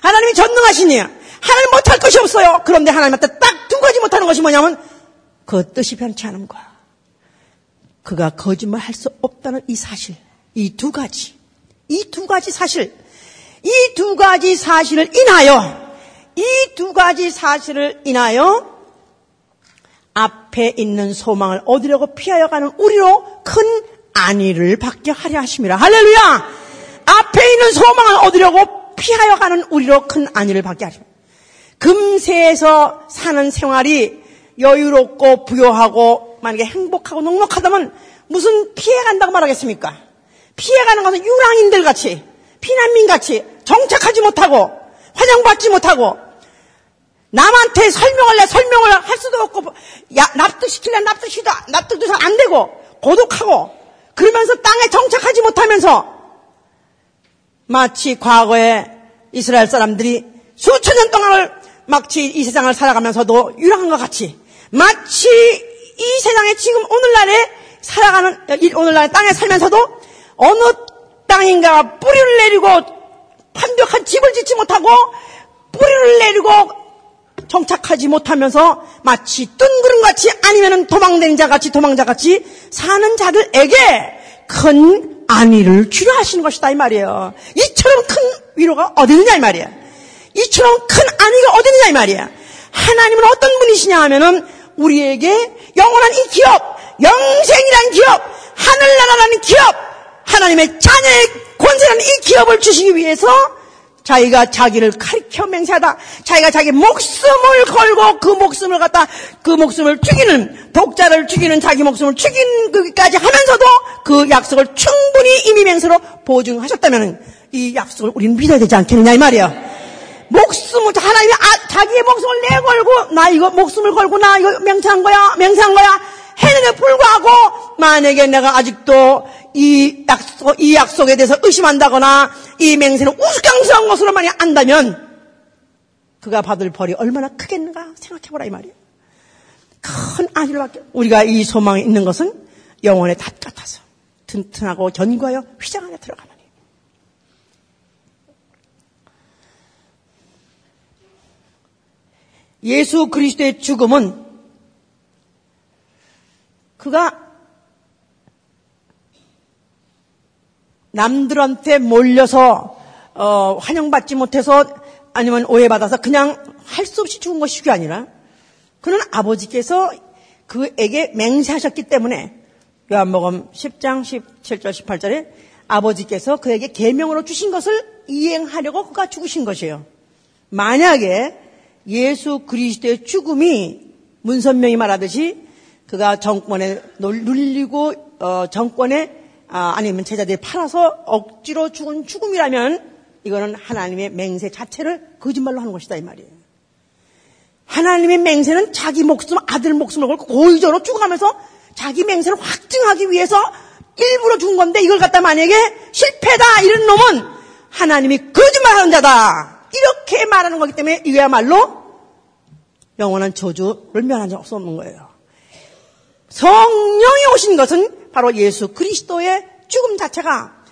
하나님이 전능하시니 하나님 못할 것이 없어요. 그런데 하나님한테 딱 두 가지 못하는 것이 뭐냐면 그 뜻이 변치 않은 거야. 그가 거짓말 할 수 없다는 이 사실. 이 두 가지. 이 두 가지 사실. 이 두 가지 사실을 인하여 이 두 가지 사실을 인하여 앞에 있는 소망을 얻으려고 피하여 가는 우리로 큰 안위를 받게 하려 하십니다. 할렐루야! 앞에 있는 소망을 얻으려고 피하여 가는 우리로 큰 안위를 받게 하십니다. 금세에서 사는 생활이 여유롭고 부여하고 만약에 행복하고 넉넉하다면 무슨 피해간다고 말하겠습니까? 피해가는 것은 유랑인들 같이 피난민 같이 정착하지 못하고 환영받지 못하고 남한테 설명을 내 설명을 할 수도 없고 야, 납득시킬래 납득시도 납득도 잘 안 되고 고독하고 그러면서 땅에 정착하지 못하면서 마치 과거에 이스라엘 사람들이 수천 년 동안을 마치 이 세상을 살아가면서도 유랑한 것 같이 마치 이 세상에 지금 오늘날에 살아가는 오늘날 땅에 살면서도 어느 땅인가 뿌리를 내리고 완벽한 집을 짓지 못하고 뿌리를 내리고 정착하지 못하면서 마치 뜬구름 같이 아니면 도망다닌 자같이 도망자 같이 사는 자들에게 큰 안위를 주려 하시는 것이다 이 말이에요. 이처럼 큰 위로가 어디 있느냐 이 말이에요. 이처럼 큰 안위가 어디 있느냐 이 말이야. 하나님은 어떤 분이시냐 하면은 우리에게 영원한 이 기업, 영생이라는 기업, 하늘나라라는 기업, 하나님의 자녀의 권세라는 이 기업을 주시기 위해서 자기가 자기를 가리켜 맹세하다. 자기가 자기 목숨을 걸고 그 목숨을 갖다 그 목숨을 죽이는 독자를 죽이는 자기 목숨을 죽인 그까지 하면서도 그 약속을 충분히 이미 맹세로 보증하셨다면 이 약속을 우리는 믿어야 되지 않겠느냐 이 말이야. 목숨을 하나님이 아, 자기의 목숨을 내걸고 나 이거 목숨을 걸고 나 이거 맹세한 거야 맹세한 거야 했는데 불구하고 만약에 내가 아직도 이 약속, 이 약속에 대해서 의심한다거나 이 맹세는 우스꽝스러운 것으로 만약 안다면 그가 받을 벌이 얼마나 크겠는가 생각해보라 이 말이에요. 큰 받게 우리가 이 소망에 있는 것은 영혼의 닷 같아서 튼튼하고 견고하여 휘장 안에 들어가는 예수 그리스도의 죽음은 그가 남들한테 몰려서 어, 환영받지 못해서 아니면 오해받아서 그냥 할 수 없이 죽은 것이 아니라 그는 아버지께서 그에게 맹세하셨기 때문에 요한복음 10장 17절 18절에 아버지께서 그에게 계명으로 주신 것을 이행하려고 그가 죽으신 것이에요. 만약에 예수 그리스도의 죽음이 문선명이 말하듯이 그가 정권에 눌리고 어, 정권에 아, 아니면 제자들이 팔아서 억지로 죽은 죽음이라면 이거는 하나님의 맹세 자체를 거짓말로 하는 것이다 이 말이에요. 하나님의 맹세는 자기 목숨, 아들 목숨을 걸고 고의적으로 죽어가면서 자기 맹세를 확증하기 위해서 일부러 죽은 건데 이걸 갖다 만약에 실패다 이런 놈은 하나님이 거짓말하는 자다. 이렇게 말하는 거기 때문에 이거야말로 영원한 저주를 면한 적 없는 거예요. 성령이 오신 것은 바로 예수 그리스도의 죽음 자체가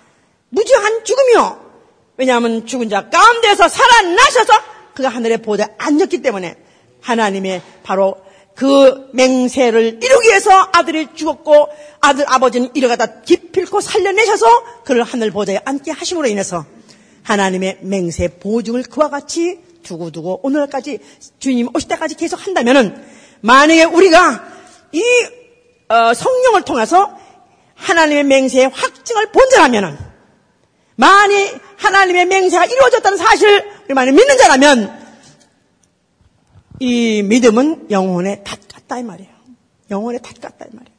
무지한 죽음이요. 왜냐하면 죽은 자 가운데서 살아나셔서 그가 하늘의 보좌에 앉았기 때문에 하나님의 바로 그 맹세를 이루기 위해서 아들이 죽었고 아들 아버지는 이러가다 기필코 살려내셔서 그를 하늘 보좌에 앉게 하심으로 인해서 하나님의 맹세 보증을 그와 같이 두고두고 오늘까지 주님 오실 때까지 계속 한다면은 만약에 우리가 이 어, 성령을 통해서 하나님의 맹세의 확증을 본자라면은 만약 하나님의 맹세가 이루어졌다는 사실을 우리 만약 믿는 자라면 이 믿음은 영혼의 닷 같다 이 말이에요. 영혼의 닷 같다 이 말이에요.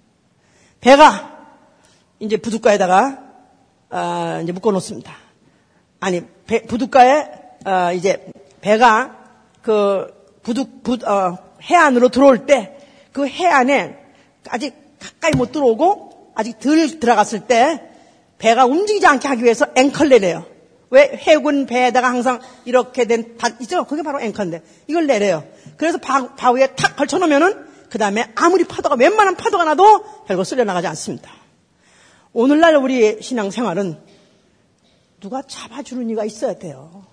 배가 이제 부둣가에다가 어, 이제 묶어 놓습니다. 아니 배, 부둣가에 어, 이제 배가 그 부둣 부, 어, 해안으로 들어올 때 그 해안에 아직 가까이 못 들어오고 아직 덜 들어갔을 때 배가 움직이지 않게 하기 위해서 앵커를 내려요. 왜 해군 배에다가 항상 이렇게 된 바, 있죠? 그게 바로 앵커인데 이걸 내려요. 그래서 바, 바 위에 탁 걸쳐놓으면은 그 다음에 아무리 파도가 웬만한 파도가 나도 결국 쓸려 나가지 않습니다. 오늘날 우리 신앙생활은 누가 잡아주는 이가 있어야 돼요.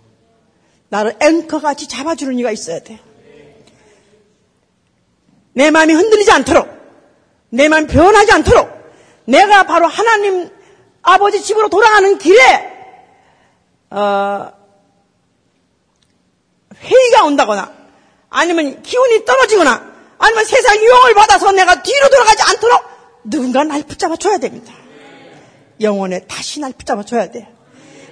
나를 앵커같이 잡아주는 이가 있어야 돼요. 내 마음이 흔들리지 않도록, 내 마음이 변하지 않도록, 내가 바로 하나님 아버지 집으로 돌아가는 길에, 어, 회의가 온다거나, 아니면 기운이 떨어지거나, 아니면 세상 유혹을 받아서 내가 뒤로 돌아가지 않도록 누군가 날 붙잡아 줘야 됩니다. 영혼에 다시 날 붙잡아 줘야 돼요.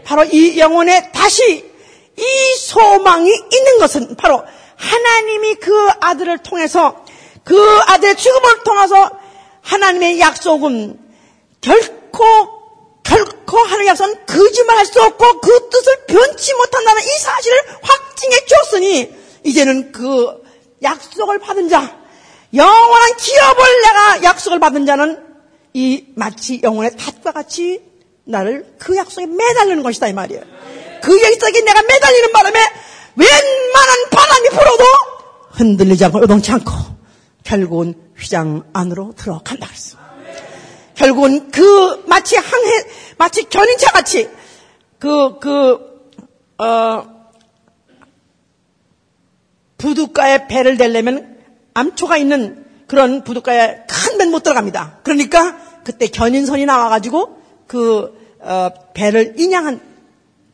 바로 이 영혼에 다시 이 소망이 있는 것은 바로 하나님이 그 아들을 통해서 그 아들의 죽음을 통해서 하나님의 약속은 결코 결코 하나님의 약속은 거짓말할 수 없고 그 뜻을 변치 못한다는 이 사실을 확증해 줬으니 이제는 그 약속을 받은 자 영원한 기업을 내가 약속을 받은 자는 이 마치 영혼의 탓과 같이 나를 그 약속에 매달리는 것이다 이 말이에요. 그 약속에 내가 매달리는 바람에 웬만한 바람이 불어도 흔들리지 않고 요동치 않고 결국은 휘장 안으로 들어간다 그랬어. 결국은 그 마치 항해 마치 견인차 같이 그 그 어 부둣가에 배를 대려면 암초가 있는 그런 부둣가에 큰배못 들어갑니다. 그러니까 그때 견인선이 나와가지고 그 어, 배를 인양한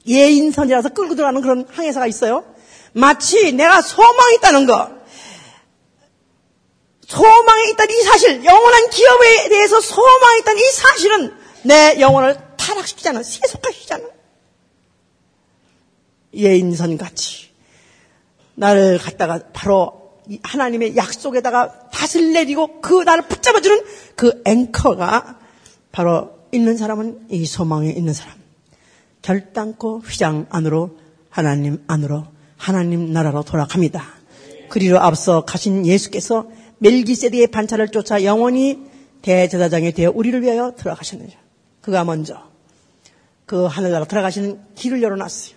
예인선이라서 끌고 들어가는 그런 항해사가 있어요. 마치 내가 소망이 있다는 거, 소망이 있다는 이 사실, 영원한 기업에 대해서 소망이 있다는 이 사실은 내 영혼을 탁 타락시키잖아. 세속화시키잖아. 예인선같이 나를 갖다가 바로 하나님의 약속에다가 닷을 내리고 그 나를 붙잡아주는 그 앵커가 바로 있는 사람은 이 소망에 있는 사람. 결단코 휘장 안으로 하나님 안으로 하나님 나라로 돌아갑니다. 그리로 앞서 가신 예수께서 멜기세덱의 반차를 쫓아 영원히 대제사장이 되어 우리를 위하여 들어가셨느냐. 그가 먼저 그 하늘나라 들어가시는 길을 열어놨어요.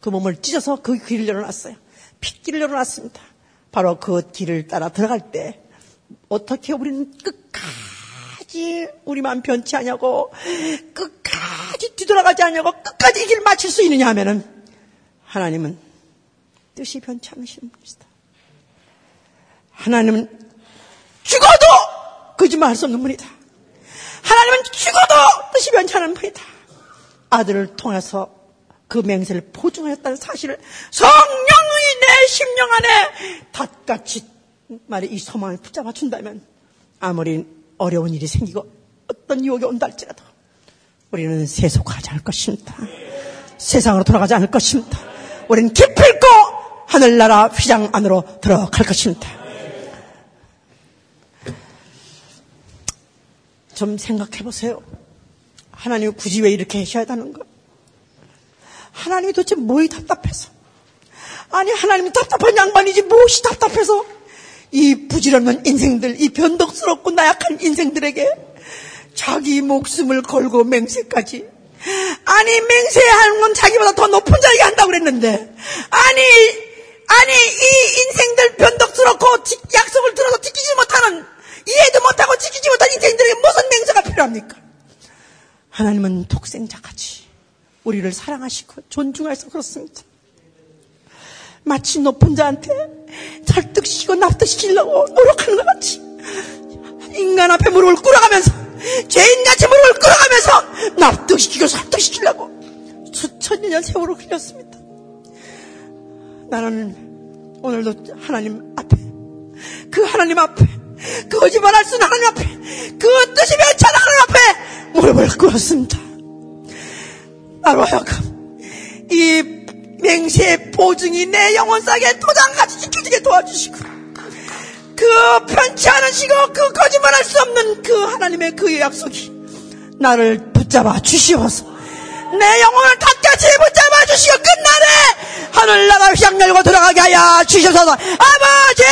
그 몸을 찢어서 그 길을 열어놨어요. 핏길을 열어놨습니다. 바로 그 길을 따라 들어갈 때 어떻게 우리는 끝까지 우리만 변치 않냐고 끝까지 뒤돌아가지 않냐고 끝까지 이 길을 마칠 수 있느냐 하면은 하나님은 뜻이 변치 않으시는 분이시다. 하나님은 죽어도 거짓말할 수 없는 분이다. 하나님은 죽어도 뜻이 변치 않은 분이다. 아들을 통해서 그 맹세를 보증하였다는 사실을 성령의 내 심령 안에 닷같이 말이 이 소망을 붙잡아 준다면 아무리 어려운 일이 생기고 어떤 유혹이 온다 할지라도 우리는 세속하지 않을 것입니다. 세상으로 돌아가지 않을 것입니다. 우리는 기필코 하늘나라 휘장 안으로 들어갈 것입니다. 좀 생각해 보세요. 하나님 굳이 왜 이렇게 하셔야 하는가? 하나님이 도대체 뭐이 답답해서? 아니, 하나님이 답답한 양반이지 무엇이 답답해서? 이 부지런한 인생들, 이 변덕스럽고 나약한 인생들에게 자기 목숨을 걸고 맹세까지. 아니, 맹세하는 건 자기보다 더 높은 자에게 한다고 그랬는데. 아니, 아니, 이 인생들 변덕스럽고 약속을 들어서 지키지 못하는, 이해도 못하고 지키지 못한 인생들에게 무슨 맹세가 필요합니까? 하나님은 독생자같이 우리를 사랑하시고 존중해서 그렇습니다. 마치 높은 자한테 설득시키고 납득시키려고 노력하는 것 같이 인간 앞에 무릎을 꿇어가면서 죄인같이 무릎을 꿇어가면서 납득시키고 설득시키려고 수천 년 세월을 흘렸습니다. 나는 오늘도 하나님 앞에 그 하나님 앞에 그 거짓말할 수 있는 하나님 앞에 그 뜻이 변치않은 하나님 앞에 무릎을 꿇었습니다. 나로 하여금 이 맹세의 보증이 내 영혼상에 도장같이 지켜지게 도와주시고 그 편치 않으시고 그 거짓말할 수 없는 그 하나님의 그 약속이 나를 붙잡아 주시어서. 내 영혼을 닫같이 붙잡아 주시고 끝날에 하늘나라 휘장 열고 들어가게 하여 주셔서. 아버지